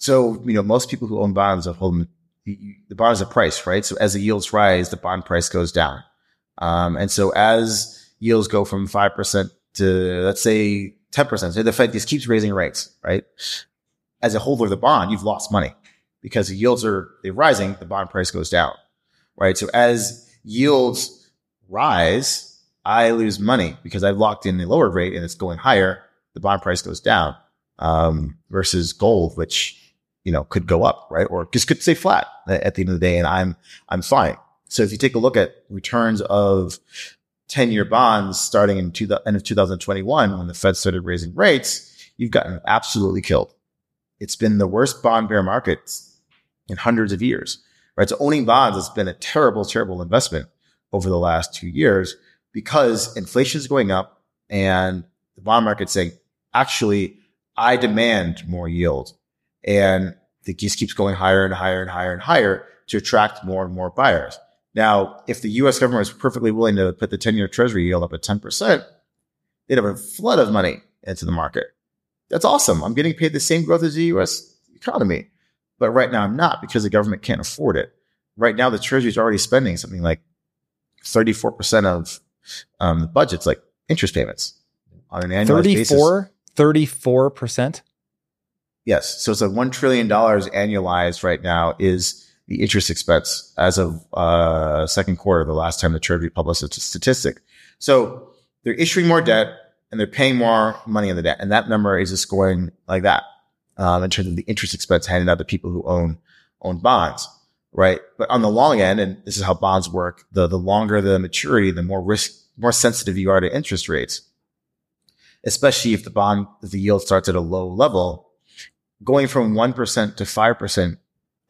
So, you know, most people who own bonds have hold the, the bond is a price, right? So as the yields rise, the bond price goes down. Um, and so as yields go from 5% to, let's say, 10%. So the Fed just keeps raising rates, right? As a holder of the bond, you've lost money because the yields are they're rising, the bond price goes down, right? So as yields rise, I lose money because I've locked in the lower rate and it's going higher. The bond price goes down, um, versus gold, which, you know, could go up, right? Or just could stay flat at the end of the day. And I'm, I'm fine. So if you take a look at returns of 10 year bonds starting in two, end of 2021 when the Fed started raising rates, you've gotten absolutely killed. It's been the worst bond bear market in hundreds of years, right? So owning bonds has been a terrible, terrible investment over the last two years because inflation is going up and the bond market's saying, actually, I demand more yield. And it just keeps going higher and higher and higher and higher to attract more and more buyers. Now, if the US government was perfectly willing to put the 10 year treasury yield up at 10%, they'd have a flood of money into the market. That's awesome. I'm getting paid the same growth as the US economy. But right now I'm not because the government can't afford it. Right now, the treasury is already spending something like 34% of um, the budget's like interest payments on an annual 34, basis. 34%? Yes. So it's like $1 trillion annualized right now is the interest expense as of uh, second quarter, the last time the Treasury published a statistic. So they're issuing more debt and they're paying more money on the debt, and that number is just going like that um, in terms of the interest expense handed out to people who own own bonds, right? But on the long end, and this is how bonds work: the the longer the maturity, the more risk, more sensitive you are to interest rates. Especially if the bond, if the yield starts at a low level, going from one percent to five percent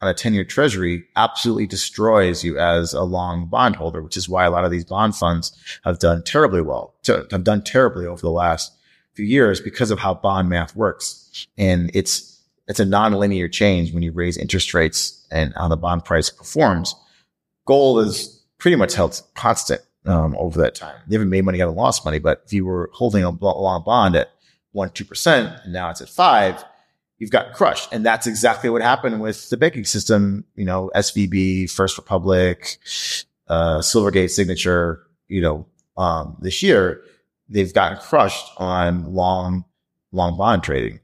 on a 10 year treasury absolutely destroys you as a long bondholder, which is why a lot of these bond funds have done terribly well, have done terribly over the last few years because of how bond math works. And it's, it's a non-linear change when you raise interest rates and how the bond price performs. Gold is pretty much held constant um, over that time. They haven't made money, haven't lost money, but if you were holding a long bond at one, 2%, and now it's at five, you've got crushed. And that's exactly what happened with the banking system. You know, SVB, First Republic, uh, Silvergate Signature, you know, um, this year, they've gotten crushed on long, long bond trading.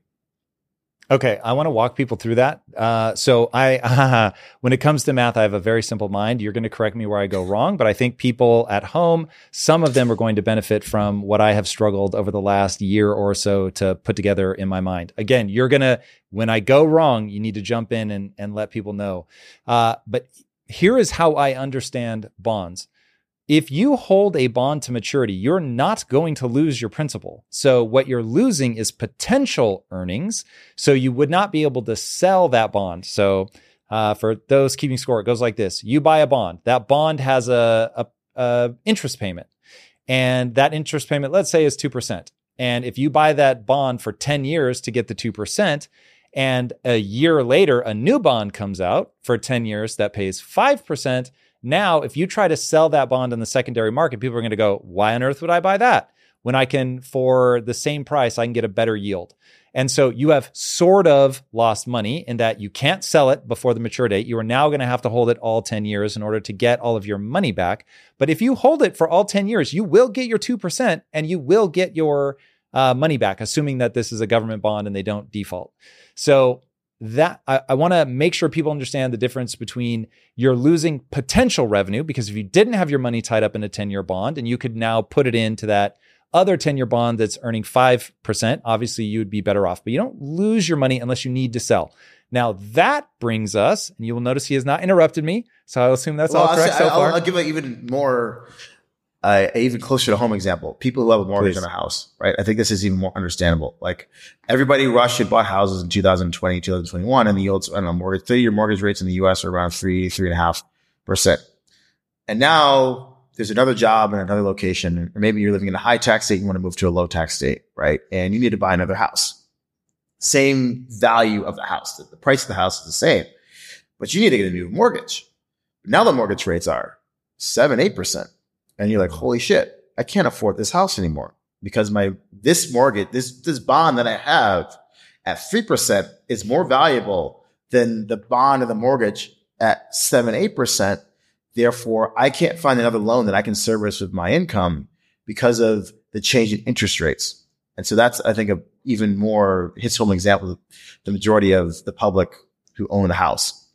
Okay, I want to walk people through that. Uh, so I, uh, when it comes to math, I have a very simple mind. You're going to correct me where I go wrong, but I think people at home, some of them are going to benefit from what I have struggled over the last year or so to put together in my mind. Again, you're going to, when I go wrong, you need to jump in and, and let people know. Uh, but here is how I understand bonds if you hold a bond to maturity, you're not going to lose your principal. So what you're losing is potential earnings. So you would not be able to sell that bond. So uh, for those keeping score, it goes like this: you buy a bond. That bond has a, a, a interest payment, and that interest payment, let's say, is two percent. And if you buy that bond for ten years to get the two percent, and a year later a new bond comes out for ten years that pays five percent now, if you try to sell that bond in the secondary market, people are going to go, why on earth would I buy that? When I can, for the same price, I can get a better yield. And so you have sort of lost money in that you can't sell it before the mature date. You are now going to have to hold it all 10 years in order to get all of your money back. But if you hold it for all 10 years, you will get your 2% and you will get your uh, money back, assuming that this is a government bond and they don't default. So that I, I want to make sure people understand the difference between you're losing potential revenue because if you didn't have your money tied up in a 10 year bond and you could now put it into that other 10 year bond that's earning 5%, obviously you would be better off, but you don't lose your money unless you need to sell. Now that brings us, and you will notice he has not interrupted me. So I'll assume that's well, all correct I'll, so far. I'll, I'll give an even more uh, even closer to home example, people who have a mortgage Please. on a house, right? I think this is even more understandable. Like everybody rushed and bought houses in 2020, 2021, and the yields, I don't know, mortgage, 30 year mortgage rates in the US are around three, three and a half percent. And now there's another job in another location, or maybe you're living in a high tax state, you want to move to a low tax state, right? And you need to buy another house. Same value of the house. The price of the house is the same, but you need to get a new mortgage. Now the mortgage rates are seven, eight percent and you're like, mm. holy shit, I can't afford this house anymore because my, this mortgage, this, this bond that I have at 3% is more valuable than the bond of the mortgage at seven, 8%. Therefore, I can't find another loan that I can service with my income because of the change in interest rates. And so that's, I think, a even more hits home example of the majority of the public who own a house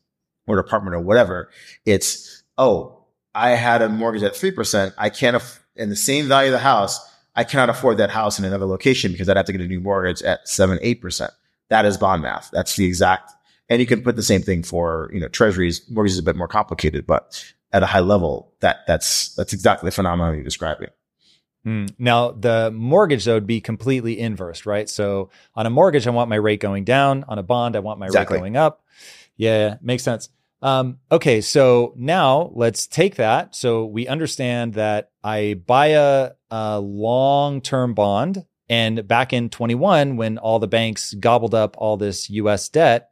or an apartment or whatever. It's, oh, I had a mortgage at 3%. I can't, aff- in the same value of the house, I cannot afford that house in another location because I'd have to get a new mortgage at seven, 8%. That is bond math. That's the exact, and you can put the same thing for, you know, treasuries. Mortgages is a bit more complicated, but at a high level, that, that's, that's exactly the phenomenon you're describing. Mm. Now, the mortgage, though, would be completely inversed, right? So on a mortgage, I want my rate going down. On a bond, I want my exactly. rate going up. Yeah, makes sense. Um, okay, so now let's take that. So we understand that I buy a, a long term bond. And back in 21, when all the banks gobbled up all this US debt,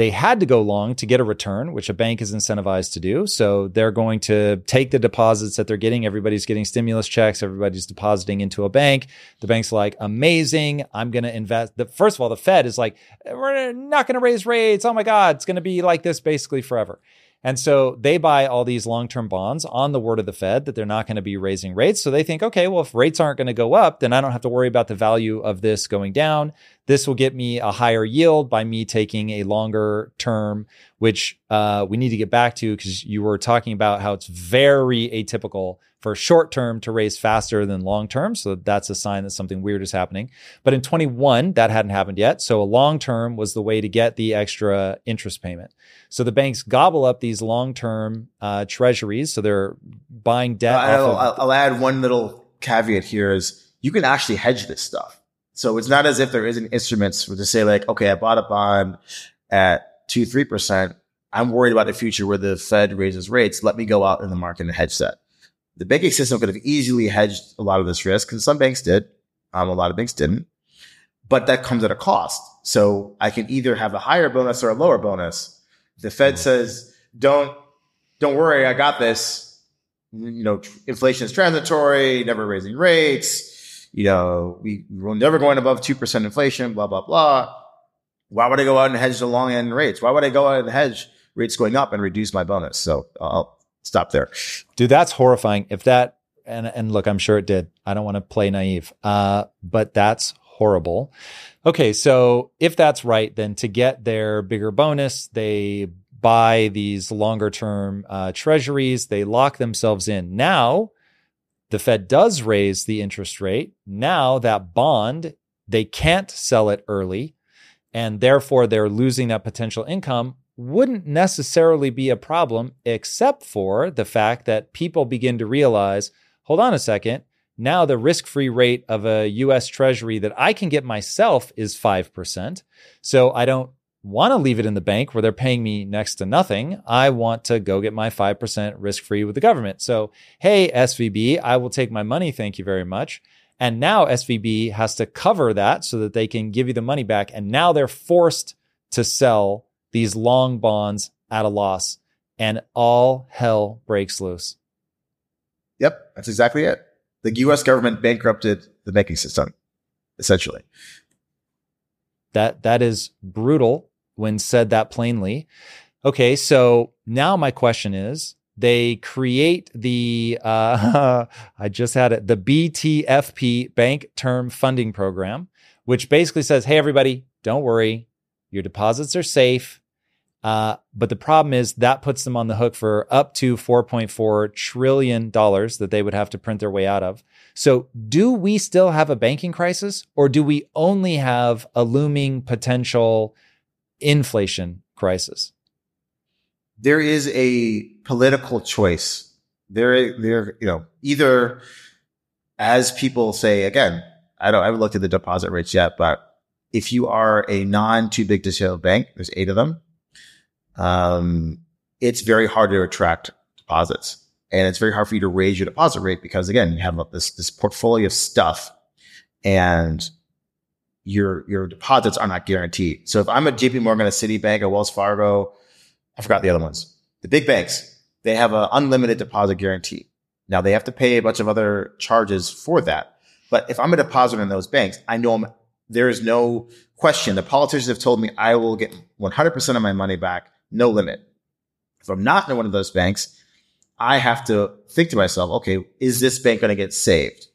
they had to go long to get a return, which a bank is incentivized to do. So they're going to take the deposits that they're getting. Everybody's getting stimulus checks. Everybody's depositing into a bank. The bank's like, amazing. I'm going to invest. The, first of all, the Fed is like, we're not going to raise rates. Oh my God. It's going to be like this basically forever. And so they buy all these long term bonds on the word of the Fed that they're not going to be raising rates. So they think, okay, well, if rates aren't going to go up, then I don't have to worry about the value of this going down. This will get me a higher yield by me taking a longer term, which uh, we need to get back to because you were talking about how it's very atypical for short term to raise faster than long term. So that's a sign that something weird is happening. But in 21, that hadn't happened yet. So a long term was the way to get the extra interest payment. So the banks gobble up these long term uh, treasuries. So they're buying debt. I'll, of- I'll add one little caveat here is you can actually hedge this stuff. So it's not as if there isn't instruments to say like, okay, I bought a bond at two, three percent I'm worried about the future where the Fed raises rates. Let me go out in the market and hedge that. The banking system could have easily hedged a lot of this risk and some banks did. Um, a lot of banks didn't, but that comes at a cost. So I can either have a higher bonus or a lower bonus. The Fed mm-hmm. says, don't, don't worry. I got this. You know, inflation is transitory, never raising rates. You know, we, we're never going above 2% inflation, blah, blah, blah. Why would I go out and hedge the long end rates? Why would I go out and hedge rates going up and reduce my bonus? So I'll stop there. Dude, that's horrifying. If that, and, and look, I'm sure it did. I don't want to play naive, uh, but that's horrible. Okay. So if that's right, then to get their bigger bonus, they buy these longer term uh, treasuries, they lock themselves in. Now, the Fed does raise the interest rate. Now that bond, they can't sell it early and therefore they're losing that potential income wouldn't necessarily be a problem, except for the fact that people begin to realize hold on a second, now the risk free rate of a US Treasury that I can get myself is 5%. So I don't want to leave it in the bank where they're paying me next to nothing. I want to go get my 5% risk free with the government. So, hey, SVB, I will take my money. Thank you very much. And now SVB has to cover that so that they can give you the money back. And now they're forced to sell these long bonds at a loss and all hell breaks loose. Yep, that's exactly it. The US government bankrupted the banking system, essentially. That that is brutal when said that plainly. Okay, so now my question is they create the uh, I just had it the BTFP Bank Term Funding Program, which basically says, "Hey, everybody, don't worry, your deposits are safe." Uh, but the problem is that puts them on the hook for up to 4.4 trillion dollars that they would have to print their way out of. So, do we still have a banking crisis, or do we only have a looming potential inflation crisis? there is a political choice. There, there, you know, either as people say again, I don't, I haven't looked at the deposit rates yet, but if you are a non too big to fail bank, there's eight of them. Um, it's very hard to attract deposits and it's very hard for you to raise your deposit rate because again, you have this, this portfolio of stuff and your, your deposits are not guaranteed. So if I'm a JP Morgan, a Citibank, a Wells Fargo, I forgot the other ones. The big banks, they have an unlimited deposit guarantee. Now they have to pay a bunch of other charges for that. But if I'm a depositor in those banks, I know I'm, there is no question. The politicians have told me I will get 100% of my money back, no limit. If I'm not in one of those banks, I have to think to myself, okay, is this bank going to get saved?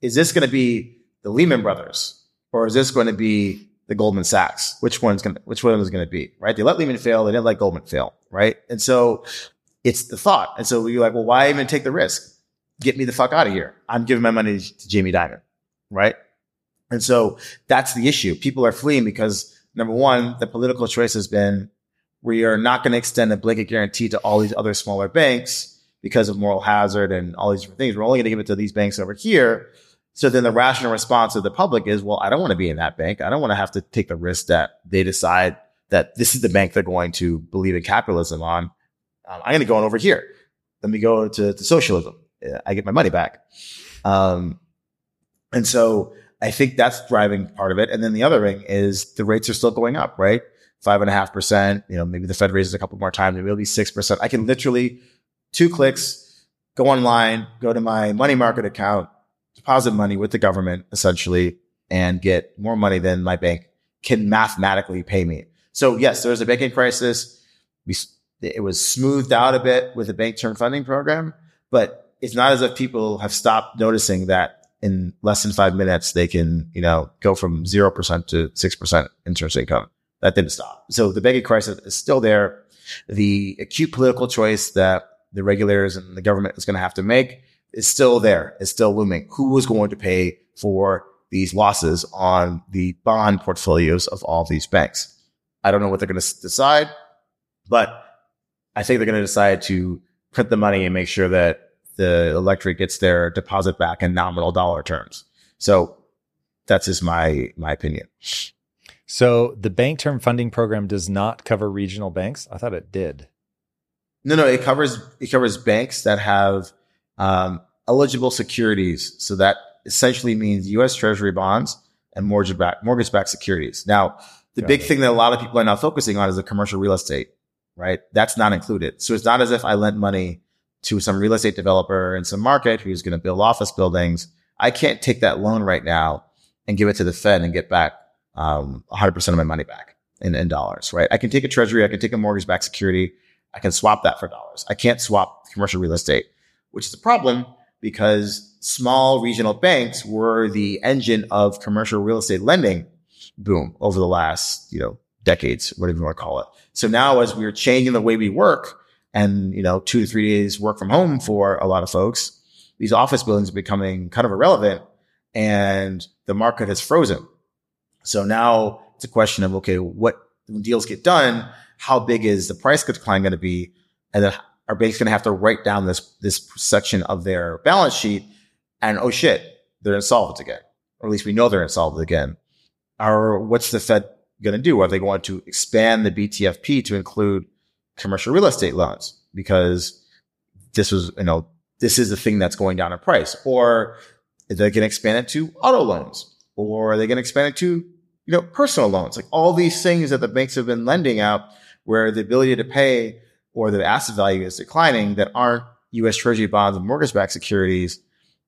Is this going to be the Lehman Brothers or is this going to be the Goldman Sachs. Which one's going to, which one is going to be, right? They let Lehman fail. They didn't let Goldman fail, right? And so it's the thought. And so you're like, well, why even take the risk? Get me the fuck out of here. I'm giving my money to Jamie Dimon, right? And so that's the issue. People are fleeing because number one, the political choice has been we are not going to extend a blanket guarantee to all these other smaller banks because of moral hazard and all these different things. We're only going to give it to these banks over here so then the rational response of the public is, well, I don't want to be in that bank. I don't want to have to take the risk that they decide that this is the bank they're going to believe in capitalism on. Um, I'm going to go on over here. Let me go to, to socialism. I get my money back. Um, and so I think that's driving part of it. And then the other thing is the rates are still going up, right? Five and a half percent. You know, maybe the Fed raises a couple more times. Maybe it'll be six percent. I can literally two clicks, go online, go to my money market account, deposit money with the government essentially and get more money than my bank can mathematically pay me. So yes, there's a banking crisis. We, it was smoothed out a bit with the bank term funding program, but it's not as if people have stopped noticing that in less than five minutes, they can, you know, go from 0% to 6% interest income. That didn't stop. So the banking crisis is still there. The acute political choice that the regulators and the government is going to have to make is still there. It's still looming. Who is going to pay for these losses on the bond portfolios of all these banks? I don't know what they're going to decide, but I think they're going to decide to print the money and make sure that the electorate gets their deposit back in nominal dollar terms. So that's just my, my opinion. So the bank term funding program does not cover regional banks. I thought it did. No, no, it covers it covers banks that have um, eligible securities. So that essentially means U.S. Treasury bonds and mortgage back mortgage backed securities. Now, the Got big it. thing that a lot of people are now focusing on is the commercial real estate, right? That's not included. So it's not as if I lent money to some real estate developer in some market who's going to build office buildings. I can't take that loan right now and give it to the Fed and get back um, 100% of my money back in, in dollars, right? I can take a treasury, I can take a mortgage backed security, I can swap that for dollars. I can't swap commercial real estate, which is a problem because small regional banks were the engine of commercial real estate lending boom over the last, you know, decades, whatever you want to call it. So now as we're changing the way we work and, you know, two to three days work from home for a lot of folks, these office buildings are becoming kind of irrelevant and the market has frozen. So now it's a question of, okay, what when deals get done? How big is the price decline going to be? And then are banks going to have to write down this, this section of their balance sheet and, oh shit, they're insolvent again. Or at least we know they're insolvent again. Or what's the Fed going to do? Are they going to expand the BTFP to include commercial real estate loans? Because this was, you know, this is the thing that's going down in price. Or they going to expand it to auto loans? Or are they going to expand it to you know, personal loans, like all these things that the banks have been lending out where the ability to pay or the asset value is declining that aren't U.S. Treasury bonds and mortgage-backed securities.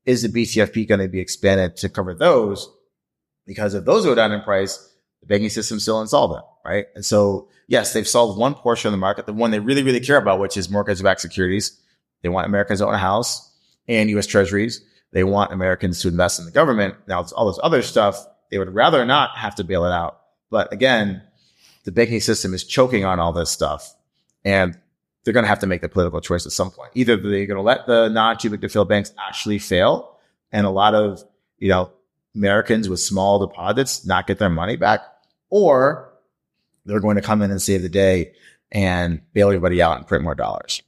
Is the BTFP going to be expanded to cover those? Because if those go down in price, the banking system's still insolvent, right? And so, yes, they've solved one portion of the market, the one they really, really care about, which is mortgage-backed securities. They want Americans to own a house and U.S. Treasuries. They want Americans to invest in the government. Now, it's all this other stuff they would rather not have to bail it out. But again, the banking system is choking on all this stuff and they're going to have to make the political choice at some point. Either they're going to let the non too big to fail banks actually fail and a lot of, you know, Americans with small deposits not get their money back or they're going to come in and save the day and bail everybody out and print more dollars.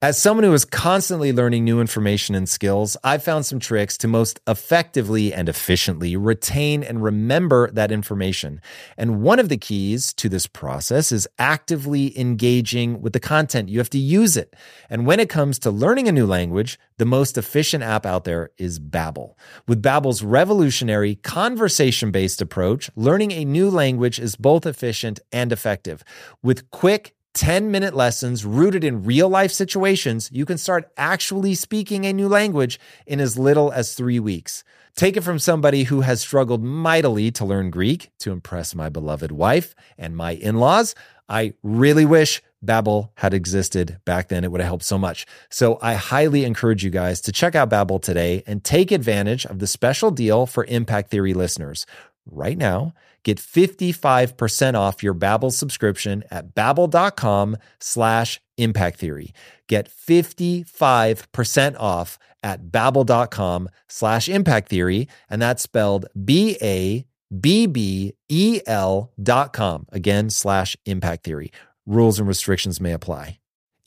As someone who is constantly learning new information and skills, I've found some tricks to most effectively and efficiently retain and remember that information. And one of the keys to this process is actively engaging with the content. You have to use it. And when it comes to learning a new language, the most efficient app out there is Babbel. With Babbel's revolutionary conversation-based approach, learning a new language is both efficient and effective. With quick 10 minute lessons rooted in real life situations, you can start actually speaking a new language in as little as three weeks. Take it from somebody who has struggled mightily to learn Greek to impress my beloved wife and my in laws. I really wish Babbel had existed back then. It would have helped so much. So I highly encourage you guys to check out Babbel today and take advantage of the special deal for Impact Theory listeners. Right now, Get 55% off your Babbel subscription at babbel.com slash impact theory. Get 55% off at babbel.com slash impact theory. And that's spelled B-A-B-B-E-L dot com. Again, slash impact theory. Rules and restrictions may apply.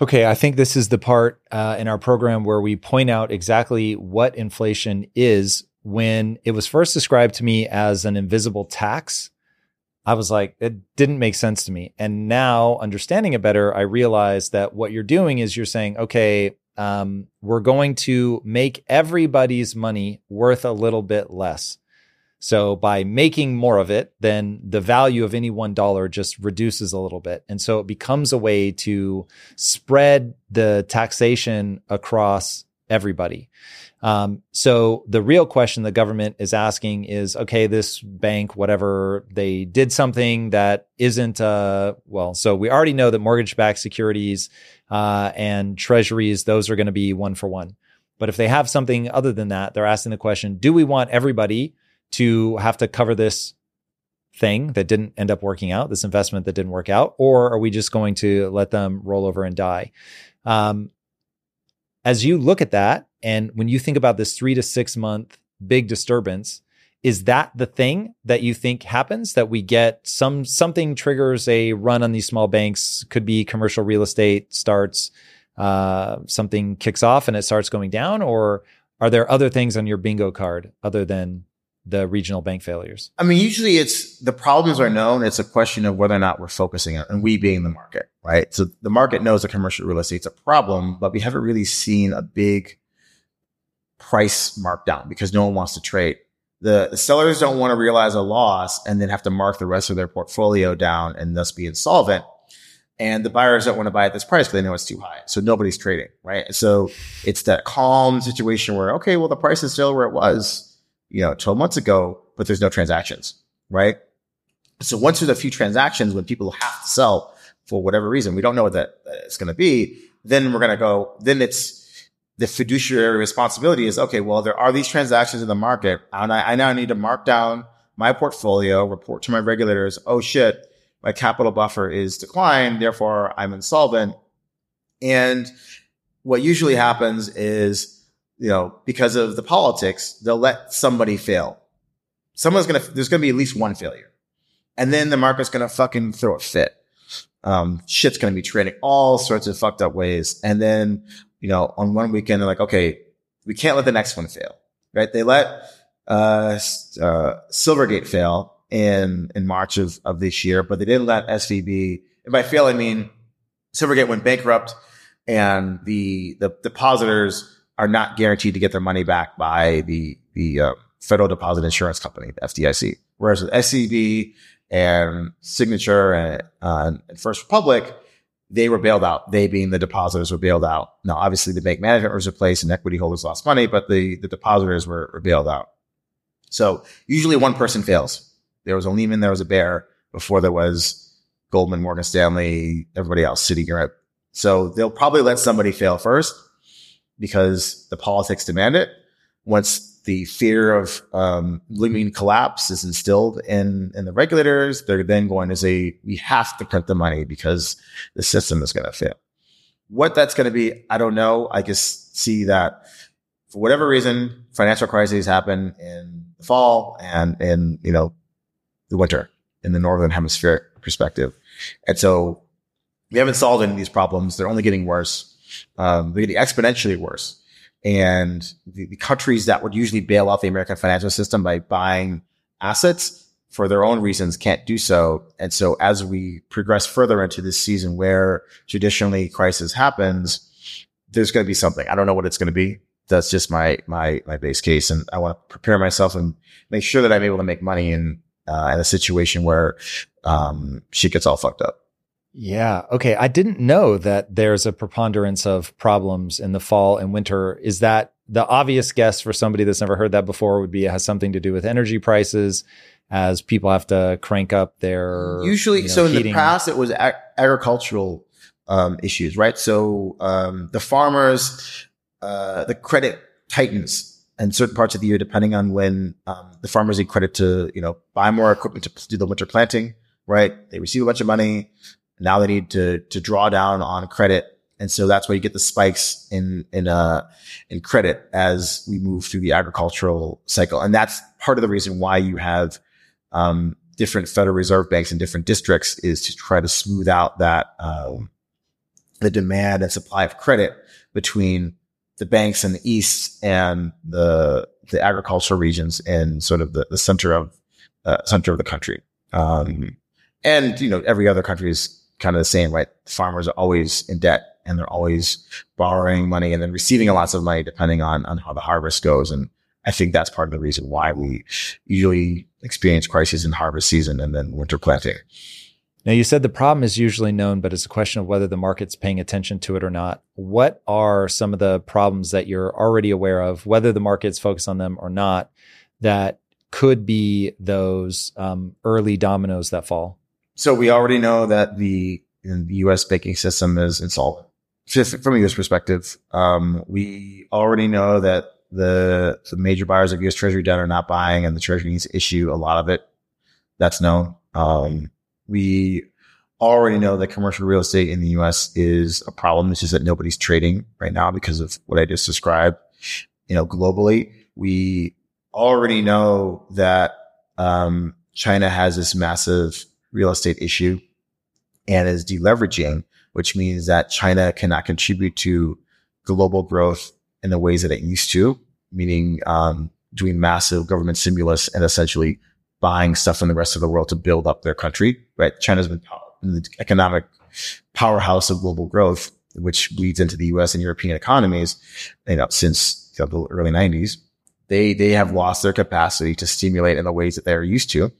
Okay, I think this is the part uh, in our program where we point out exactly what inflation is. When it was first described to me as an invisible tax, I was like, it didn't make sense to me. And now, understanding it better, I realize that what you're doing is you're saying, okay, um, we're going to make everybody's money worth a little bit less. So by making more of it, then the value of any one dollar just reduces a little bit. And so it becomes a way to spread the taxation across everybody. Um, so the real question the government is asking is, okay, this bank, whatever, they did something that isn't, uh, well, so we already know that mortgage backed securities, uh, and treasuries, those are going to be one for one. But if they have something other than that, they're asking the question, do we want everybody to have to cover this thing that didn't end up working out, this investment that didn't work out, or are we just going to let them roll over and die? Um, as you look at that, and when you think about this three to six month big disturbance, is that the thing that you think happens that we get some something triggers a run on these small banks? Could be commercial real estate starts, uh, something kicks off and it starts going down, or are there other things on your bingo card other than the regional bank failures? I mean, usually it's the problems are known. It's a question of whether or not we're focusing on, and we being the market, right? So the market knows that commercial real estate's a problem, but we haven't really seen a big price markdown because no one wants to trade. The, the sellers don't want to realize a loss and then have to mark the rest of their portfolio down and thus be insolvent. And the buyers don't want to buy at this price because they know it's too high. So nobody's trading, right? So it's that calm situation where, okay, well, the price is still where it was you know, 12 months ago, but there's no transactions, right? So once there's a few transactions when people have to sell for whatever reason, we don't know what that it's going to be. Then we're going to go, then it's the fiduciary responsibility is, okay, well, there are these transactions in the market and I, I now need to mark down my portfolio, report to my regulators. Oh shit, my capital buffer is declined. Therefore I'm insolvent. And what usually happens is you know, because of the politics, they'll let somebody fail. Someone's gonna, there's gonna be at least one failure. And then the market's gonna fucking throw a fit. Um, shit's gonna be trading all sorts of fucked up ways. And then, you know, on one weekend, they're like, okay, we can't let the next one fail, right? They let, uh, uh, Silvergate fail in, in March of, of this year, but they didn't let SVB, and by fail, I mean Silvergate went bankrupt and the, the depositors are not guaranteed to get their money back by the the uh, Federal Deposit Insurance Company, the FDIC. Whereas with SVB and Signature and, uh, and First Republic, they were bailed out. They being the depositors were bailed out. Now, obviously, the bank management was replaced and equity holders lost money, but the the depositors were, were bailed out. So usually one person fails. There was a Lehman, there was a Bear before there was Goldman, Morgan Stanley, everybody else, Citigroup. So they'll probably let somebody fail first because the politics demand it. Once the fear of um, looming collapse is instilled in in the regulators, they're then going to say we have to print the money because the system is going to fail. What that's going to be, I don't know. I just see that for whatever reason, financial crises happen in the fall and in you know the winter in the northern hemisphere perspective, and so we haven't solved any of these problems. They're only getting worse um, they're getting exponentially worse. And the, the, countries that would usually bail out the American financial system by buying assets for their own reasons can't do so. And so as we progress further into this season where traditionally crisis happens, there's going to be something. I don't know what it's going to be. That's just my, my, my base case. And I want to prepare myself and make sure that I'm able to make money in, uh, in a situation where, um, shit gets all fucked up. Yeah. Okay. I didn't know that there's a preponderance of problems in the fall and winter. Is that the obvious guess for somebody that's never heard that before would be it has something to do with energy prices as people have to crank up their usually. You know, so in heating. the past, it was ag- agricultural um, issues, right? So um, the farmers, uh, the credit tightens in certain parts of the year, depending on when um, the farmers need credit to, you know, buy more equipment to do the winter planting, right? They receive a bunch of money. Now they need to, to draw down on credit. And so that's why you get the spikes in, in, uh, in credit as we move through the agricultural cycle. And that's part of the reason why you have, um, different Federal Reserve banks in different districts is to try to smooth out that, um, the demand and supply of credit between the banks in the east and the the agricultural regions in sort of the, the center of uh, center of the country. Um, and you know every other country is kind of the same, right? Farmers are always in debt and they're always borrowing money and then receiving lots of money depending on, on how the harvest goes. And I think that's part of the reason why we usually experience crises in harvest season and then winter planting. Now, you said the problem is usually known, but it's a question of whether the market's paying attention to it or not. What are some of the problems that you're already aware of, whether the market's focused on them or not, that could be those um, early dominoes that fall? So we already know that the, the U.S. banking system is insolvent. Just from a U.S. perspective, um, we already know that the, the major buyers of U.S. Treasury debt are not buying, and the Treasury needs to issue a lot of it. That's known. Um, we already know that commercial real estate in the US is a problem. It's just that nobody's trading right now because of what I just described. You know, globally, we already know that um, China has this massive real estate issue and is deleveraging, which means that China cannot contribute to global growth in the ways that it used to, meaning um, doing massive government stimulus and essentially buying stuff from the rest of the world to build up their country. Right? China's been the economic powerhouse of global growth, which leads into the U.S. and European economies. You know, since you know, the early '90s, they they have lost their capacity to stimulate in the ways that they're used to.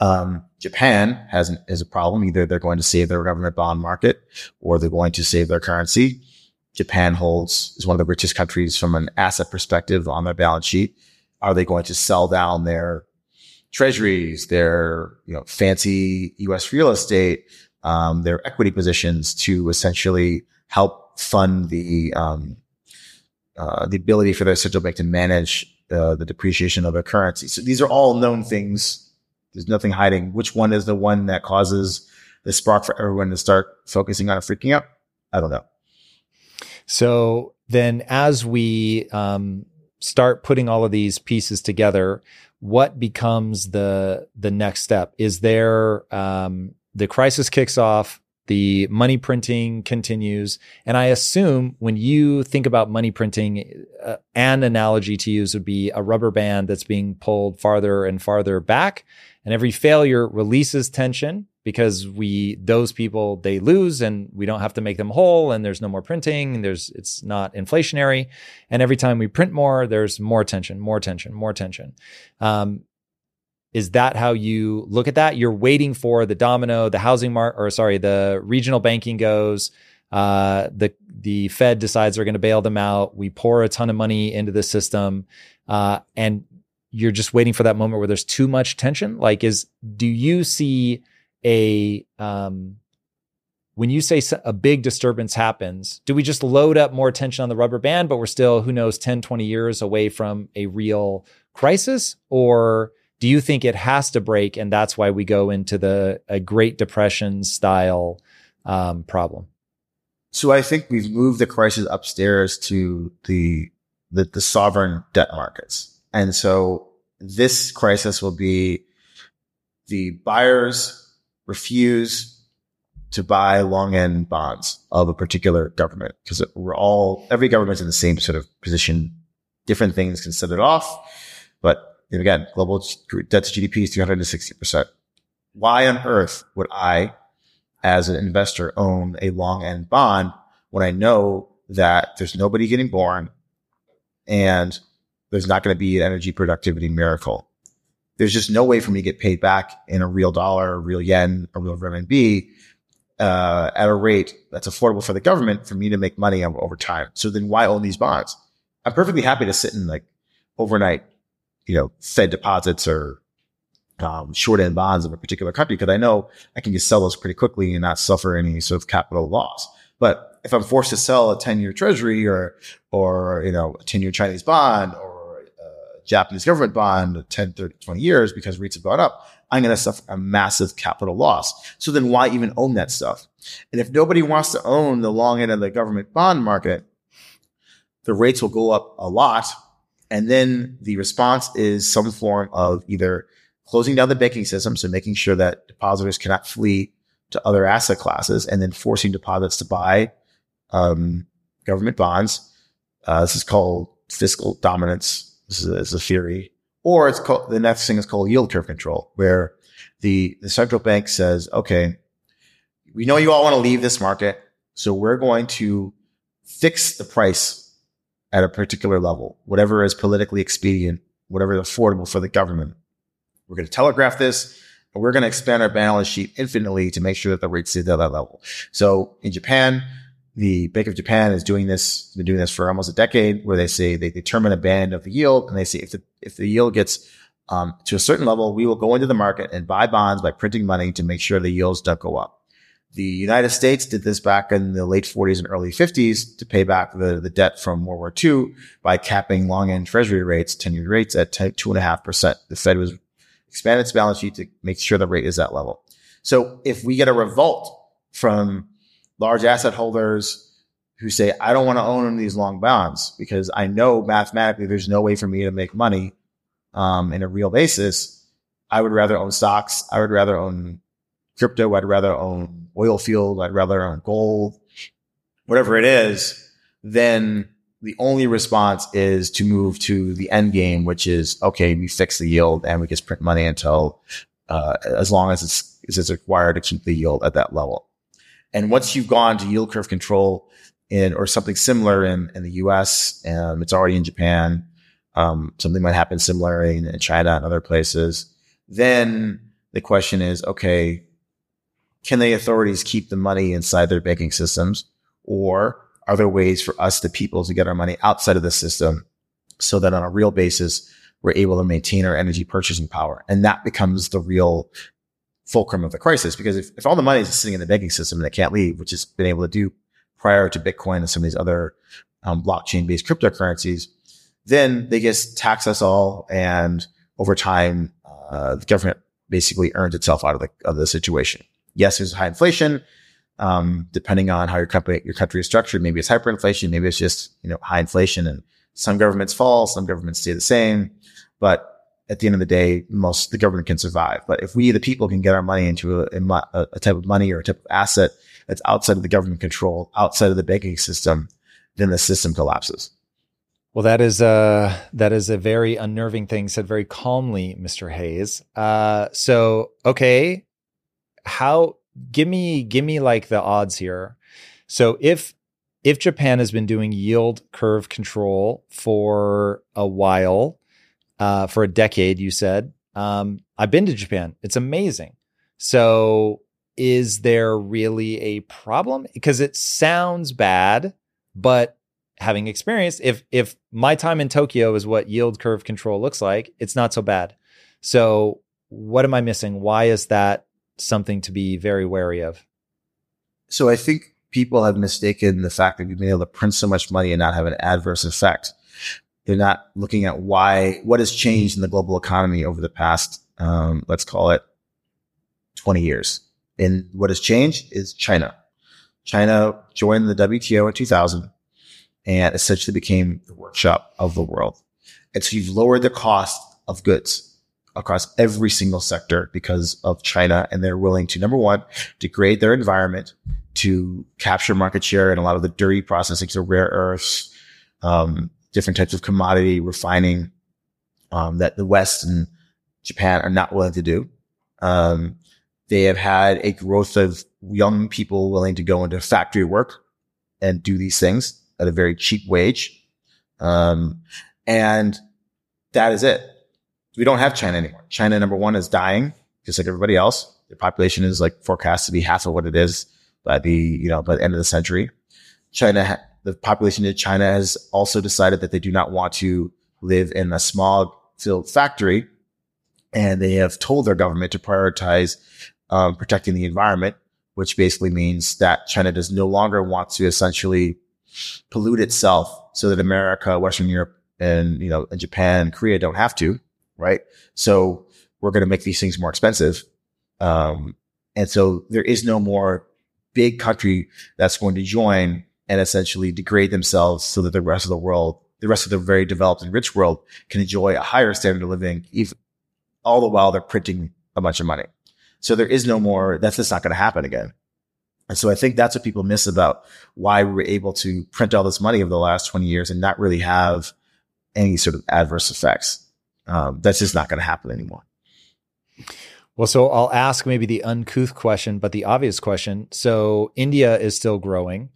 Um, Japan has an, is a problem. Either they're going to save their government bond market or they're going to save their currency. Japan holds is one of the richest countries from an asset perspective on their balance sheet. Are they going to sell down their treasuries, their you know fancy U.S. real estate, um, their equity positions to essentially help fund the um, uh, the ability for their central bank to manage uh, the depreciation of their currency. So these are all known things. There's nothing hiding. Which one is the one that causes the spark for everyone to start focusing on freaking out? I don't know. So then, as we um, start putting all of these pieces together, what becomes the the next step? Is there um, the crisis kicks off, the money printing continues, and I assume when you think about money printing, uh, an analogy to use would be a rubber band that's being pulled farther and farther back, and every failure releases tension because we those people they lose and we don't have to make them whole and there's no more printing. There's it's not inflationary. And every time we print more there's more tension more tension more tension. Um, is that how you look at that? You're waiting for the domino the housing market or sorry the regional banking goes. Uh, the the fed decides they're going to bail them out. We pour a ton of money into the system. Uh, and you're just waiting for that moment where there's too much tension like is do you see a um, when you say a big disturbance happens, do we just load up more tension on the rubber band, but we're still, who knows, 10, 20 years away from a real crisis? Or do you think it has to break and that's why we go into the a Great Depression style um, problem? So I think we've moved the crisis upstairs to the, the, the sovereign debt markets. And so this crisis will be the buyers refuse to buy long end bonds of a particular government because we're all, every government's in the same sort of position. Different things can set it off. But again, global debt to GDP is 360%. Why on earth would I, as an investor, own a long end bond when I know that there's nobody getting born and there's not going to be an energy productivity miracle? there's just no way for me to get paid back in a real dollar, a real yen, a real renminbi uh, at a rate that's affordable for the government for me to make money over time. So then why own these bonds? I'm perfectly happy to sit in like overnight, you know, Fed deposits or um, short end bonds of a particular country because I know I can just sell those pretty quickly and not suffer any sort of capital loss. But if I'm forced to sell a 10 year treasury or, or, you know, a 10 year Chinese bond or Japanese government bond 10, 30, 20 years because rates have gone up, I'm going to suffer a massive capital loss. So then why even own that stuff? And if nobody wants to own the long end of the government bond market, the rates will go up a lot. And then the response is some form of either closing down the banking system. So making sure that depositors cannot flee to other asset classes and then forcing deposits to buy, um, government bonds. Uh, this is called fiscal dominance this is a, is a theory. Or it's called, the next thing is called yield curve control, where the, the central bank says, okay, we know you all want to leave this market. So we're going to fix the price at a particular level, whatever is politically expedient, whatever is affordable for the government. We're going to telegraph this and we're going to expand our balance sheet infinitely to make sure that the rates stay at that level. So in Japan, the Bank of Japan is doing this, been doing this for almost a decade where they say they determine a band of the yield and they say if the, if the yield gets um, to a certain level, we will go into the market and buy bonds by printing money to make sure the yields don't go up. The United States did this back in the late 40s and early 50s to pay back the, the debt from World War II by capping long end treasury rates, 10 year rates at 2.5%. The Fed was expanding its balance sheet to make sure the rate is that level. So if we get a revolt from large asset holders who say, I don't want to own these long bonds because I know mathematically there's no way for me to make money um, in a real basis. I would rather own stocks. I would rather own crypto. I'd rather own oil field. I'd rather own gold, whatever it is. Then the only response is to move to the end game, which is okay, we fix the yield and we just print money until uh, as long as it's, as it's required to keep the yield at that level. And once you've gone to yield curve control in or something similar in, in the US, um, it's already in Japan. Um, something might happen similar in, in China and other places. Then the question is, okay, can the authorities keep the money inside their banking systems or are there ways for us, the people, to get our money outside of the system so that on a real basis, we're able to maintain our energy purchasing power? And that becomes the real fulcrum of the crisis. Because if, if all the money is sitting in the banking system and it can't leave, which has been able to do prior to Bitcoin and some of these other um, blockchain based cryptocurrencies, then they just tax us all. And over time, uh, the government basically earns itself out of the, of the situation. Yes, there's high inflation. Um, depending on how your company, your country is structured, maybe it's hyperinflation, maybe it's just, you know, high inflation and some governments fall, some governments stay the same. But at the end of the day, most the government can survive. But if we, the people, can get our money into a, a, a, type of money or a type of asset that's outside of the government control, outside of the banking system, then the system collapses. Well, that is a that is a very unnerving thing said very calmly, Mr. Hayes. Uh, so okay, how? Give me give me like the odds here. So if if Japan has been doing yield curve control for a while, uh, for a decade, you said. Um, I've been to Japan. It's amazing. So, is there really a problem? Because it sounds bad, but having experienced, if if my time in Tokyo is what yield curve control looks like, it's not so bad. So, what am I missing? Why is that something to be very wary of? So, I think people have mistaken the fact that we've been able to print so much money and not have an adverse effect. They're not looking at why, what has changed in the global economy over the past, um, let's call it 20 years. And what has changed is China. China joined the WTO in 2000 and essentially became the workshop of the world. And so you've lowered the cost of goods across every single sector because of China. And they're willing to, number one, degrade their environment to capture market share and a lot of the dirty processing, so rare earths, um, different types of commodity refining um, that the West and Japan are not willing to do. Um, they have had a growth of young people willing to go into factory work and do these things at a very cheap wage. Um, and that is it. We don't have China anymore. China, number one, is dying, just like everybody else. Their population is like forecast to be half of what it is by the, you know, by the end of the century. China the population in China has also decided that they do not want to live in a smog filled factory. And they have told their government to prioritize um, protecting the environment, which basically means that China does no longer want to essentially pollute itself so that America, Western Europe, and, you know, and Japan Korea don't have to, right? So we're going to make these things more expensive. Um, and so there is no more big country that's going to join and essentially degrade themselves so that the rest of the world, the rest of the very developed and rich world can enjoy a higher standard of living, even all the while they're printing a bunch of money. So there is no more, that's just not going to happen again. And so I think that's what people miss about why we were able to print all this money over the last 20 years and not really have any sort of adverse effects. Um, that's just not going to happen anymore. Well, so I'll ask maybe the uncouth question, but the obvious question. So India is still growing.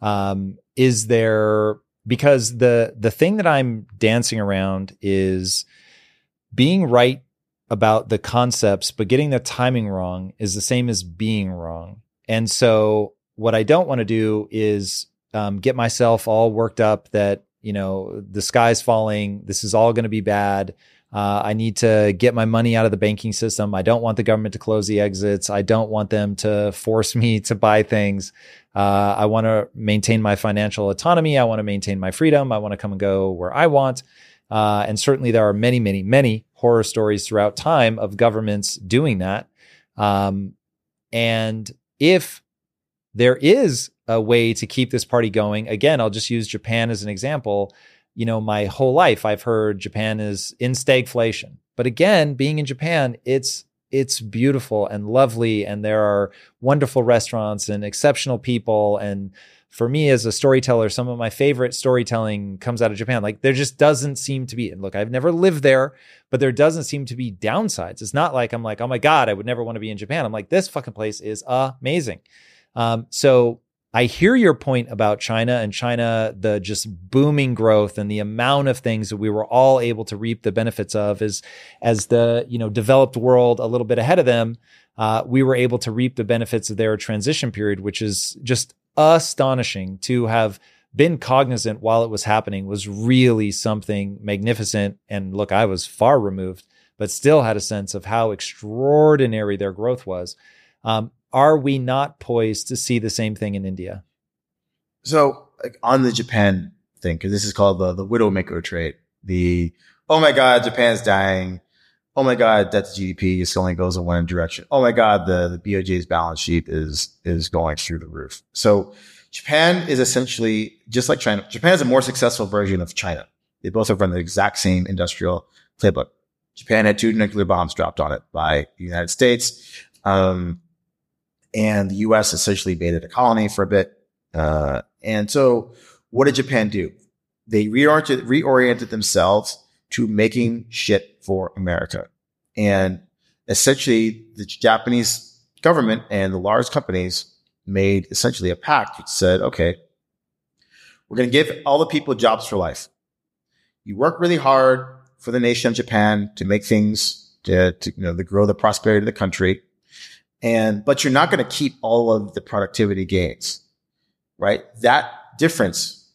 Um, is there because the the thing that I'm dancing around is being right about the concepts, but getting the timing wrong is the same as being wrong. And so what I don't want to do is um, get myself all worked up that you know the sky's falling. This is all going to be bad. Uh, I need to get my money out of the banking system. I don't want the government to close the exits. I don't want them to force me to buy things. Uh, I want to maintain my financial autonomy. I want to maintain my freedom. I want to come and go where I want. Uh, and certainly there are many, many, many horror stories throughout time of governments doing that. Um, and if there is a way to keep this party going, again, I'll just use Japan as an example. You know, my whole life I've heard Japan is in stagflation. But again, being in Japan, it's it's beautiful and lovely and there are wonderful restaurants and exceptional people. And for me as a storyteller some of my favorite storytelling comes out of japan. Like there just doesn't seem to be and look i've never lived there but there doesn't seem to be downsides. It's not like i'm like oh my god i would never want to be in japan. I'm like this fucking place is amazing. Um, so I hear your point about China and China, the just booming growth and the amount of things that we were all able to reap the benefits of as, as the, you know, developed world a little bit ahead of them. Uh, we were able to reap the benefits of their transition period, which is just astonishing to have been cognizant while it was happening was really something magnificent. And look, I was far removed, but still had a sense of how extraordinary their growth was. Um, are we not poised to see the same thing in India? So, like on the Japan thing, because this is called the the widowmaker trade. The oh my god, Japan's dying. Oh my god, debt to GDP just only goes in one direction. Oh my god, the the BOJ's balance sheet is is going through the roof. So Japan is essentially just like China. Japan is a more successful version of China. They both have run the exact same industrial playbook. Japan had two nuclear bombs dropped on it by the United States. Um, and the U.S. essentially made it a colony for a bit. Uh, and so, what did Japan do? They reoriented, reoriented themselves to making shit for America, and essentially, the Japanese government and the large companies made essentially a pact which said, "Okay, we're going to give all the people jobs for life. You work really hard for the nation of Japan to make things to, to you know to grow the prosperity of the country." And, but you're not going to keep all of the productivity gains, right? That difference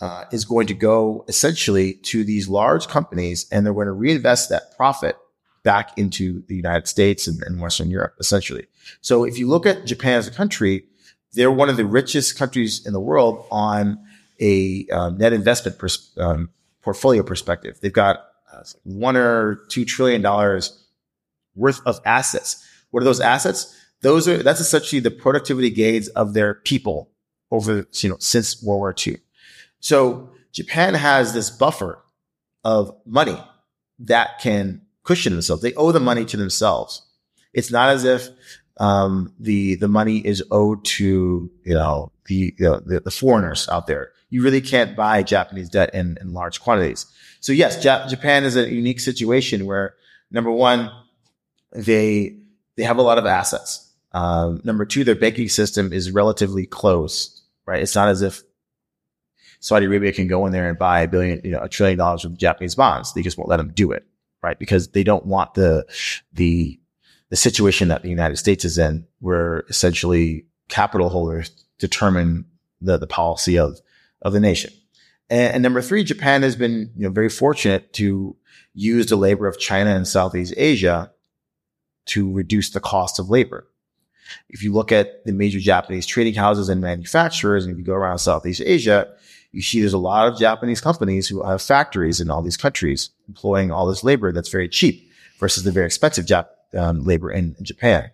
uh, is going to go essentially to these large companies and they're going to reinvest that profit back into the United States and, and, Western Europe, essentially. So if you look at Japan as a country, they're one of the richest countries in the world on a um, net investment pers- um, portfolio perspective. They've got uh, one or two trillion dollars worth of assets what are those assets? Those are, that's essentially the productivity gains of their people over, you know, since World War II. So Japan has this buffer of money that can cushion themselves. They owe the money to themselves. It's not as if, um, the, the money is owed to, you know, the, you know, the, the, foreigners out there. You really can't buy Japanese debt in, in large quantities. So yes, Jap- Japan is a unique situation where number one, they, they have a lot of assets. Um, number two, their banking system is relatively closed, right? It's not as if Saudi Arabia can go in there and buy a billion, you know, a trillion dollars of Japanese bonds. They just won't let them do it, right? Because they don't want the, the, the situation that the United States is in, where essentially capital holders determine the, the policy of, of the nation. And, and number three, Japan has been, you know, very fortunate to use the labor of China and Southeast Asia to reduce the cost of labor. If you look at the major Japanese trading houses and manufacturers, and if you go around Southeast Asia, you see there's a lot of Japanese companies who have factories in all these countries employing all this labor that's very cheap versus the very expensive Jap- um, labor in, in Japan.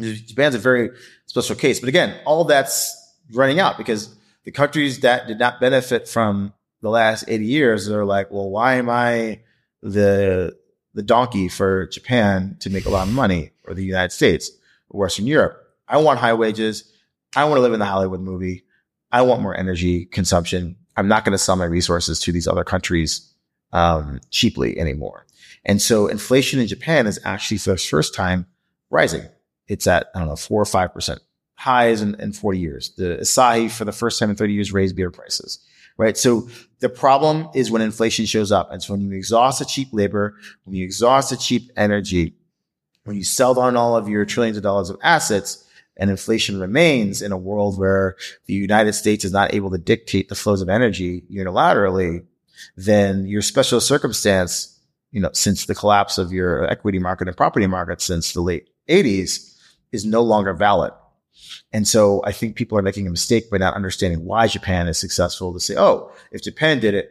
Japan's a very special case. But again, all that's running out because the countries that did not benefit from the last 80 years are like, well, why am I the the donkey for Japan to make a lot of money or the United States or Western Europe. I want high wages. I want to live in the Hollywood movie. I want more energy consumption. I'm not going to sell my resources to these other countries um, cheaply anymore. And so inflation in Japan is actually for the first time rising. It's at, I don't know, four or 5% highs in, in 40 years. The Asahi for the first time in 30 years raised beer prices, right? So the problem is when inflation shows up. And so when you exhaust the cheap labor, when you exhaust the cheap energy, when you sell down all of your trillions of dollars of assets, and inflation remains in a world where the United States is not able to dictate the flows of energy unilaterally, then your special circumstance, you know, since the collapse of your equity market and property market since the late 80s is no longer valid. And so I think people are making a mistake by not understanding why Japan is successful to say, oh, if Japan did it,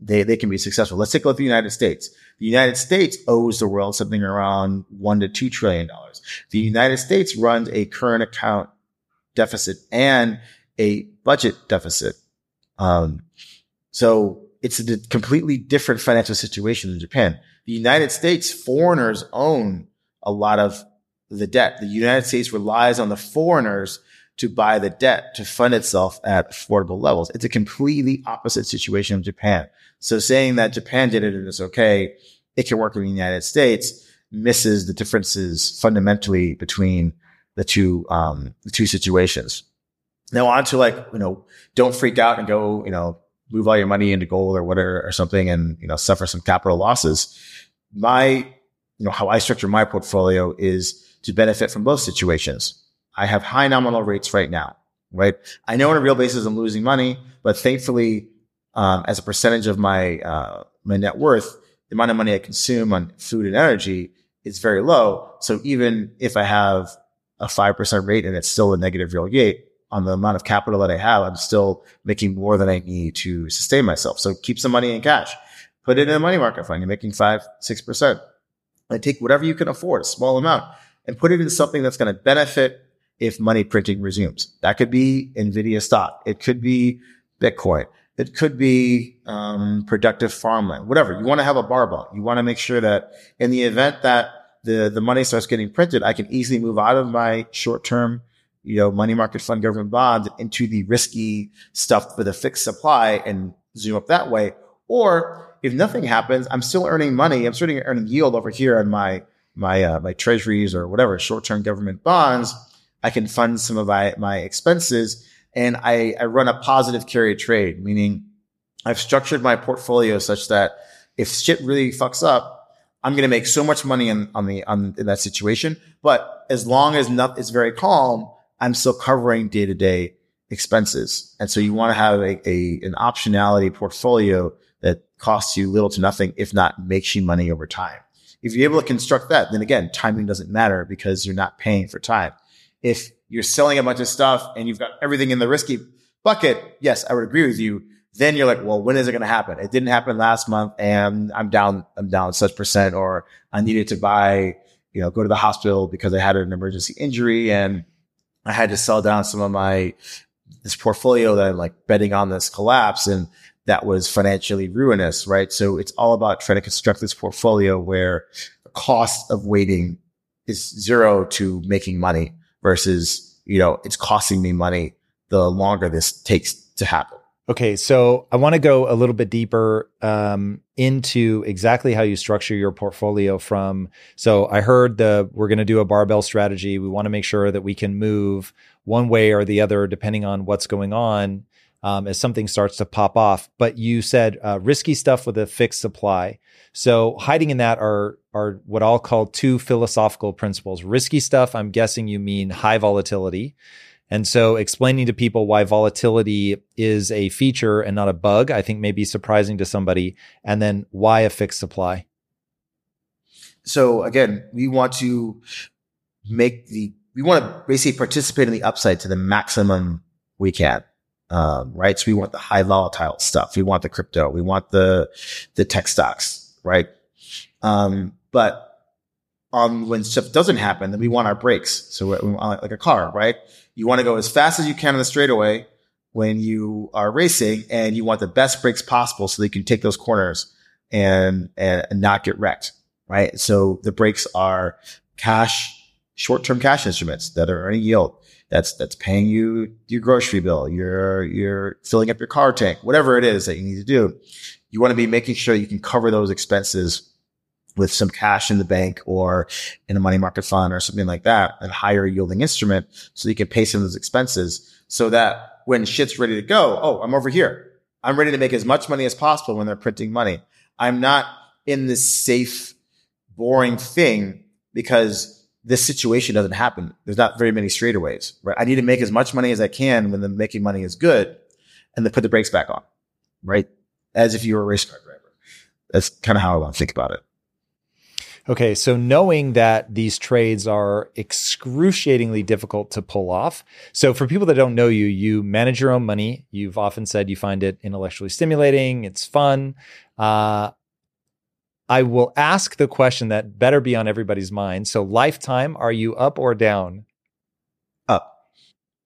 they, they can be successful. Let's take a look at the United States. The United States owes the world something around one to two trillion dollars. The United States runs a current account deficit and a budget deficit. Um, so it's a completely different financial situation in Japan. The United States foreigners own a lot of the debt. The United States relies on the foreigners to buy the debt to fund itself at affordable levels. It's a completely opposite situation of Japan. So saying that Japan did it and it's okay, it can work in the United States misses the differences fundamentally between the two, um, the two situations. Now on to like, you know, don't freak out and go, you know, move all your money into gold or whatever or something and, you know, suffer some capital losses. My, you know, how I structure my portfolio is to benefit from both situations. I have high nominal rates right now, right? I know on a real basis I'm losing money, but thankfully, um, as a percentage of my, uh, my net worth, the amount of money I consume on food and energy is very low. So even if I have a 5% rate and it's still a negative real gate on the amount of capital that I have, I'm still making more than I need to sustain myself. So keep some money in cash, put it in a money market fund. You're making five, 6%. And take whatever you can afford, a small amount and put it in something that's going to benefit if money printing resumes. That could be NVIDIA stock. It could be Bitcoin. It could be um, productive farmland, whatever. You want to have a barbell. You want to make sure that in the event that the, the money starts getting printed, I can easily move out of my short term, you know, money market fund government bonds into the risky stuff with a fixed supply and zoom up that way. Or if nothing happens, I'm still earning money. I'm still earning yield over here on my my uh, my treasuries or whatever short term government bonds, I can fund some of my my expenses, and I I run a positive carry trade, meaning I've structured my portfolio such that if shit really fucks up, I'm going to make so much money in, on the on in that situation. But as long as not, it's very calm, I'm still covering day to day expenses. And so you want to have a, a an optionality portfolio that costs you little to nothing, if not makes you money over time. If you're able to construct that, then again, timing doesn't matter because you're not paying for time. If you're selling a bunch of stuff and you've got everything in the risky bucket, yes, I would agree with you. Then you're like, well, when is it going to happen? It didn't happen last month and I'm down, I'm down such percent or I needed to buy, you know, go to the hospital because I had an emergency injury and I had to sell down some of my, this portfolio that I'm like betting on this collapse. And that was financially ruinous, right? So it's all about trying to construct this portfolio where the cost of waiting is zero to making money versus, you know, it's costing me money the longer this takes to happen. Okay, so I want to go a little bit deeper um, into exactly how you structure your portfolio. From so I heard the we're going to do a barbell strategy. We want to make sure that we can move one way or the other depending on what's going on um, as something starts to pop off. But you said uh, risky stuff with a fixed supply. So hiding in that are are what I'll call two philosophical principles. Risky stuff, I'm guessing you mean high volatility. And so explaining to people why volatility is a feature and not a bug, I think may be surprising to somebody. And then why a fixed supply? So again, we want to make the, we want to basically participate in the upside to the maximum we can um, right? So we want the high volatile stuff. We want the crypto. We want the, the tech stocks, right? Um, but um, when stuff doesn't happen, then we want our brakes. So we want like a car, right? You want to go as fast as you can on the straightaway when you are racing and you want the best brakes possible so that you can take those corners and, and, and not get wrecked, right? So the brakes are cash, short-term cash instruments that are earning yield that's that's paying you your grocery bill, you're filling up your car tank, whatever it is that you need to do. you want to be making sure you can cover those expenses with some cash in the bank or in a money market fund or something like that, a higher yielding instrument so you can pay some of those expenses so that when shit's ready to go, oh, I'm over here. I'm ready to make as much money as possible when they're printing money. I'm not in this safe, boring thing because this situation doesn't happen. There's not very many straightaways, right? I need to make as much money as I can when the making money is good and then put the brakes back on, right? As if you were a race car driver. That's kind of how I want to think about it. Okay, so knowing that these trades are excruciatingly difficult to pull off. So for people that don't know you, you manage your own money. You've often said you find it intellectually stimulating, it's fun. Uh, I will ask the question that better be on everybody's mind. So lifetime, are you up or down? Up.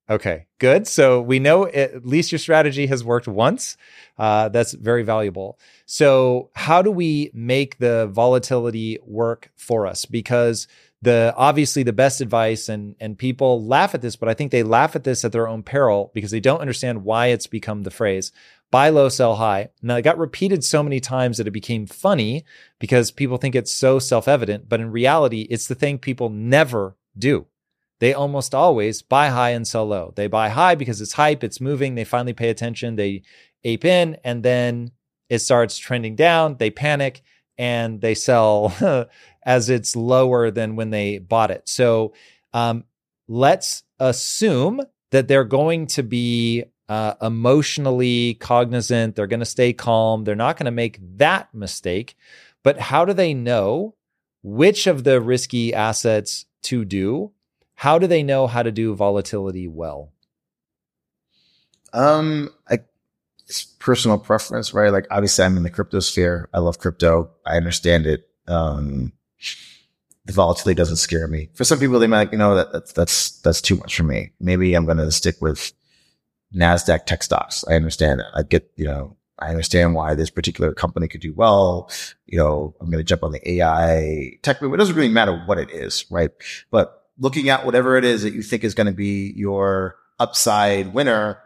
Okay, good. So we know at least your strategy has worked once. Uh, that's very valuable. So, how do we make the volatility work for us? Because the obviously the best advice and and people laugh at this, but I think they laugh at this at their own peril because they don't understand why it's become the phrase buy low, sell high. Now it got repeated so many times that it became funny because people think it's so self-evident, but in reality, it's the thing people never do. They almost always buy high and sell low. They buy high because it's hype, it's moving, they finally pay attention, they ape in, and then it starts trending down, they panic and they sell as it's lower than when they bought it. So um, let's assume that they're going to be uh, emotionally cognizant, they're going to stay calm, they're not going to make that mistake. But how do they know which of the risky assets to do? How do they know how to do volatility well? Um, I it's personal preference, right? Like obviously I'm in the crypto sphere. I love crypto. I understand it. Um, the volatility doesn't scare me. For some people, they might, you know, that, that's, that's, that's too much for me. Maybe I'm going to stick with NASDAQ tech stocks. I understand that. I get, you know, I understand why this particular company could do well. You know, I'm going to jump on the AI tech. It doesn't really matter what it is, right? But looking at whatever it is that you think is going to be your upside winner,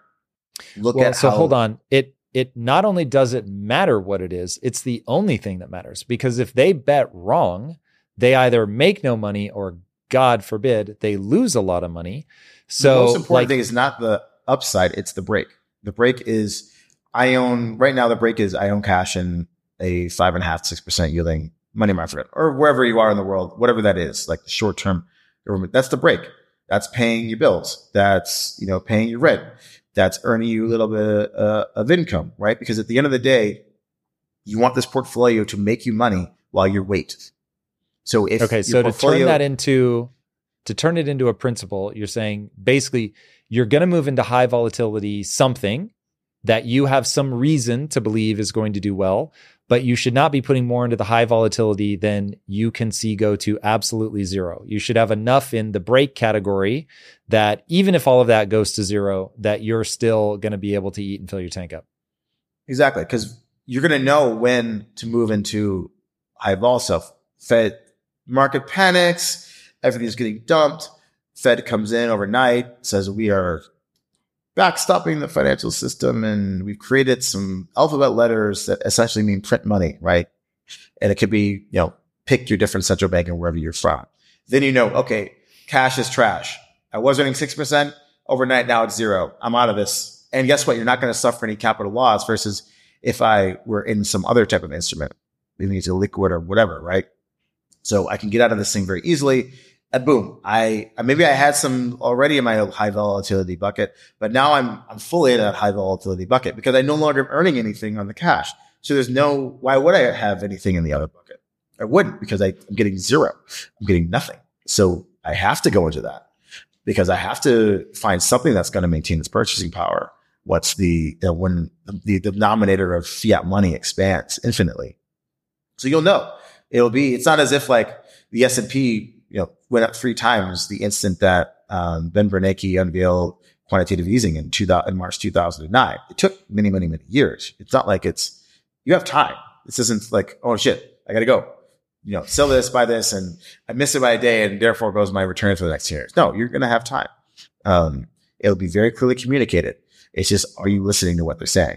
Look well, at so how- hold on. It it not only does it matter what it is, it's the only thing that matters because if they bet wrong, they either make no money or God forbid they lose a lot of money. So the most important like, thing is not the upside; it's the break. The break is I own right now. The break is I own cash in a five and a half six percent yielding money market or wherever you are in the world, whatever that is, like the short term government. That's the break. That's paying your bills. That's you know paying your rent that's earning you a little bit uh, of income, right? Because at the end of the day, you want this portfolio to make you money while you wait. So if okay, so to turn that into to turn it into a principle, you're saying basically you're going to move into high volatility something that you have some reason to believe is going to do well, but you should not be putting more into the high volatility than you can see go to absolutely zero. You should have enough in the break category that even if all of that goes to zero, that you're still going to be able to eat and fill your tank up. Exactly. Cause you're going to know when to move into high vol stuff. Fed market panics, everything's getting dumped. Fed comes in overnight, says we are backstopping the financial system and we've created some alphabet letters that essentially mean print money, right? And it could be, you know, pick your different central bank and wherever you're from. Then you know, okay, cash is trash. I was earning 6% overnight. Now it's zero. I'm out of this. And guess what? You're not going to suffer any capital loss versus if I were in some other type of instrument, maybe it's a liquid or whatever, right? So I can get out of this thing very easily and boom, I uh, maybe I had some already in my high volatility bucket, but now I'm I'm fully in that high volatility bucket because I no longer am earning anything on the cash. So there's no why would I have anything in the other bucket? I wouldn't because I, I'm getting zero. I'm getting nothing. So I have to go into that because I have to find something that's going to maintain its purchasing power. What's the when the denominator of fiat money expands infinitely? So you'll know it'll be. It's not as if like the S and P you know, went up three times the instant that um, Ben Bernanke unveiled quantitative easing in, two, in March 2009. It took many, many, many years. It's not like it's, you have time. This isn't like, oh shit, I got to go, you know, sell this, buy this, and I miss it by a day, and therefore goes my return for the next years. No, you're going to have time. Um, it'll be very clearly communicated. It's just, are you listening to what they're saying?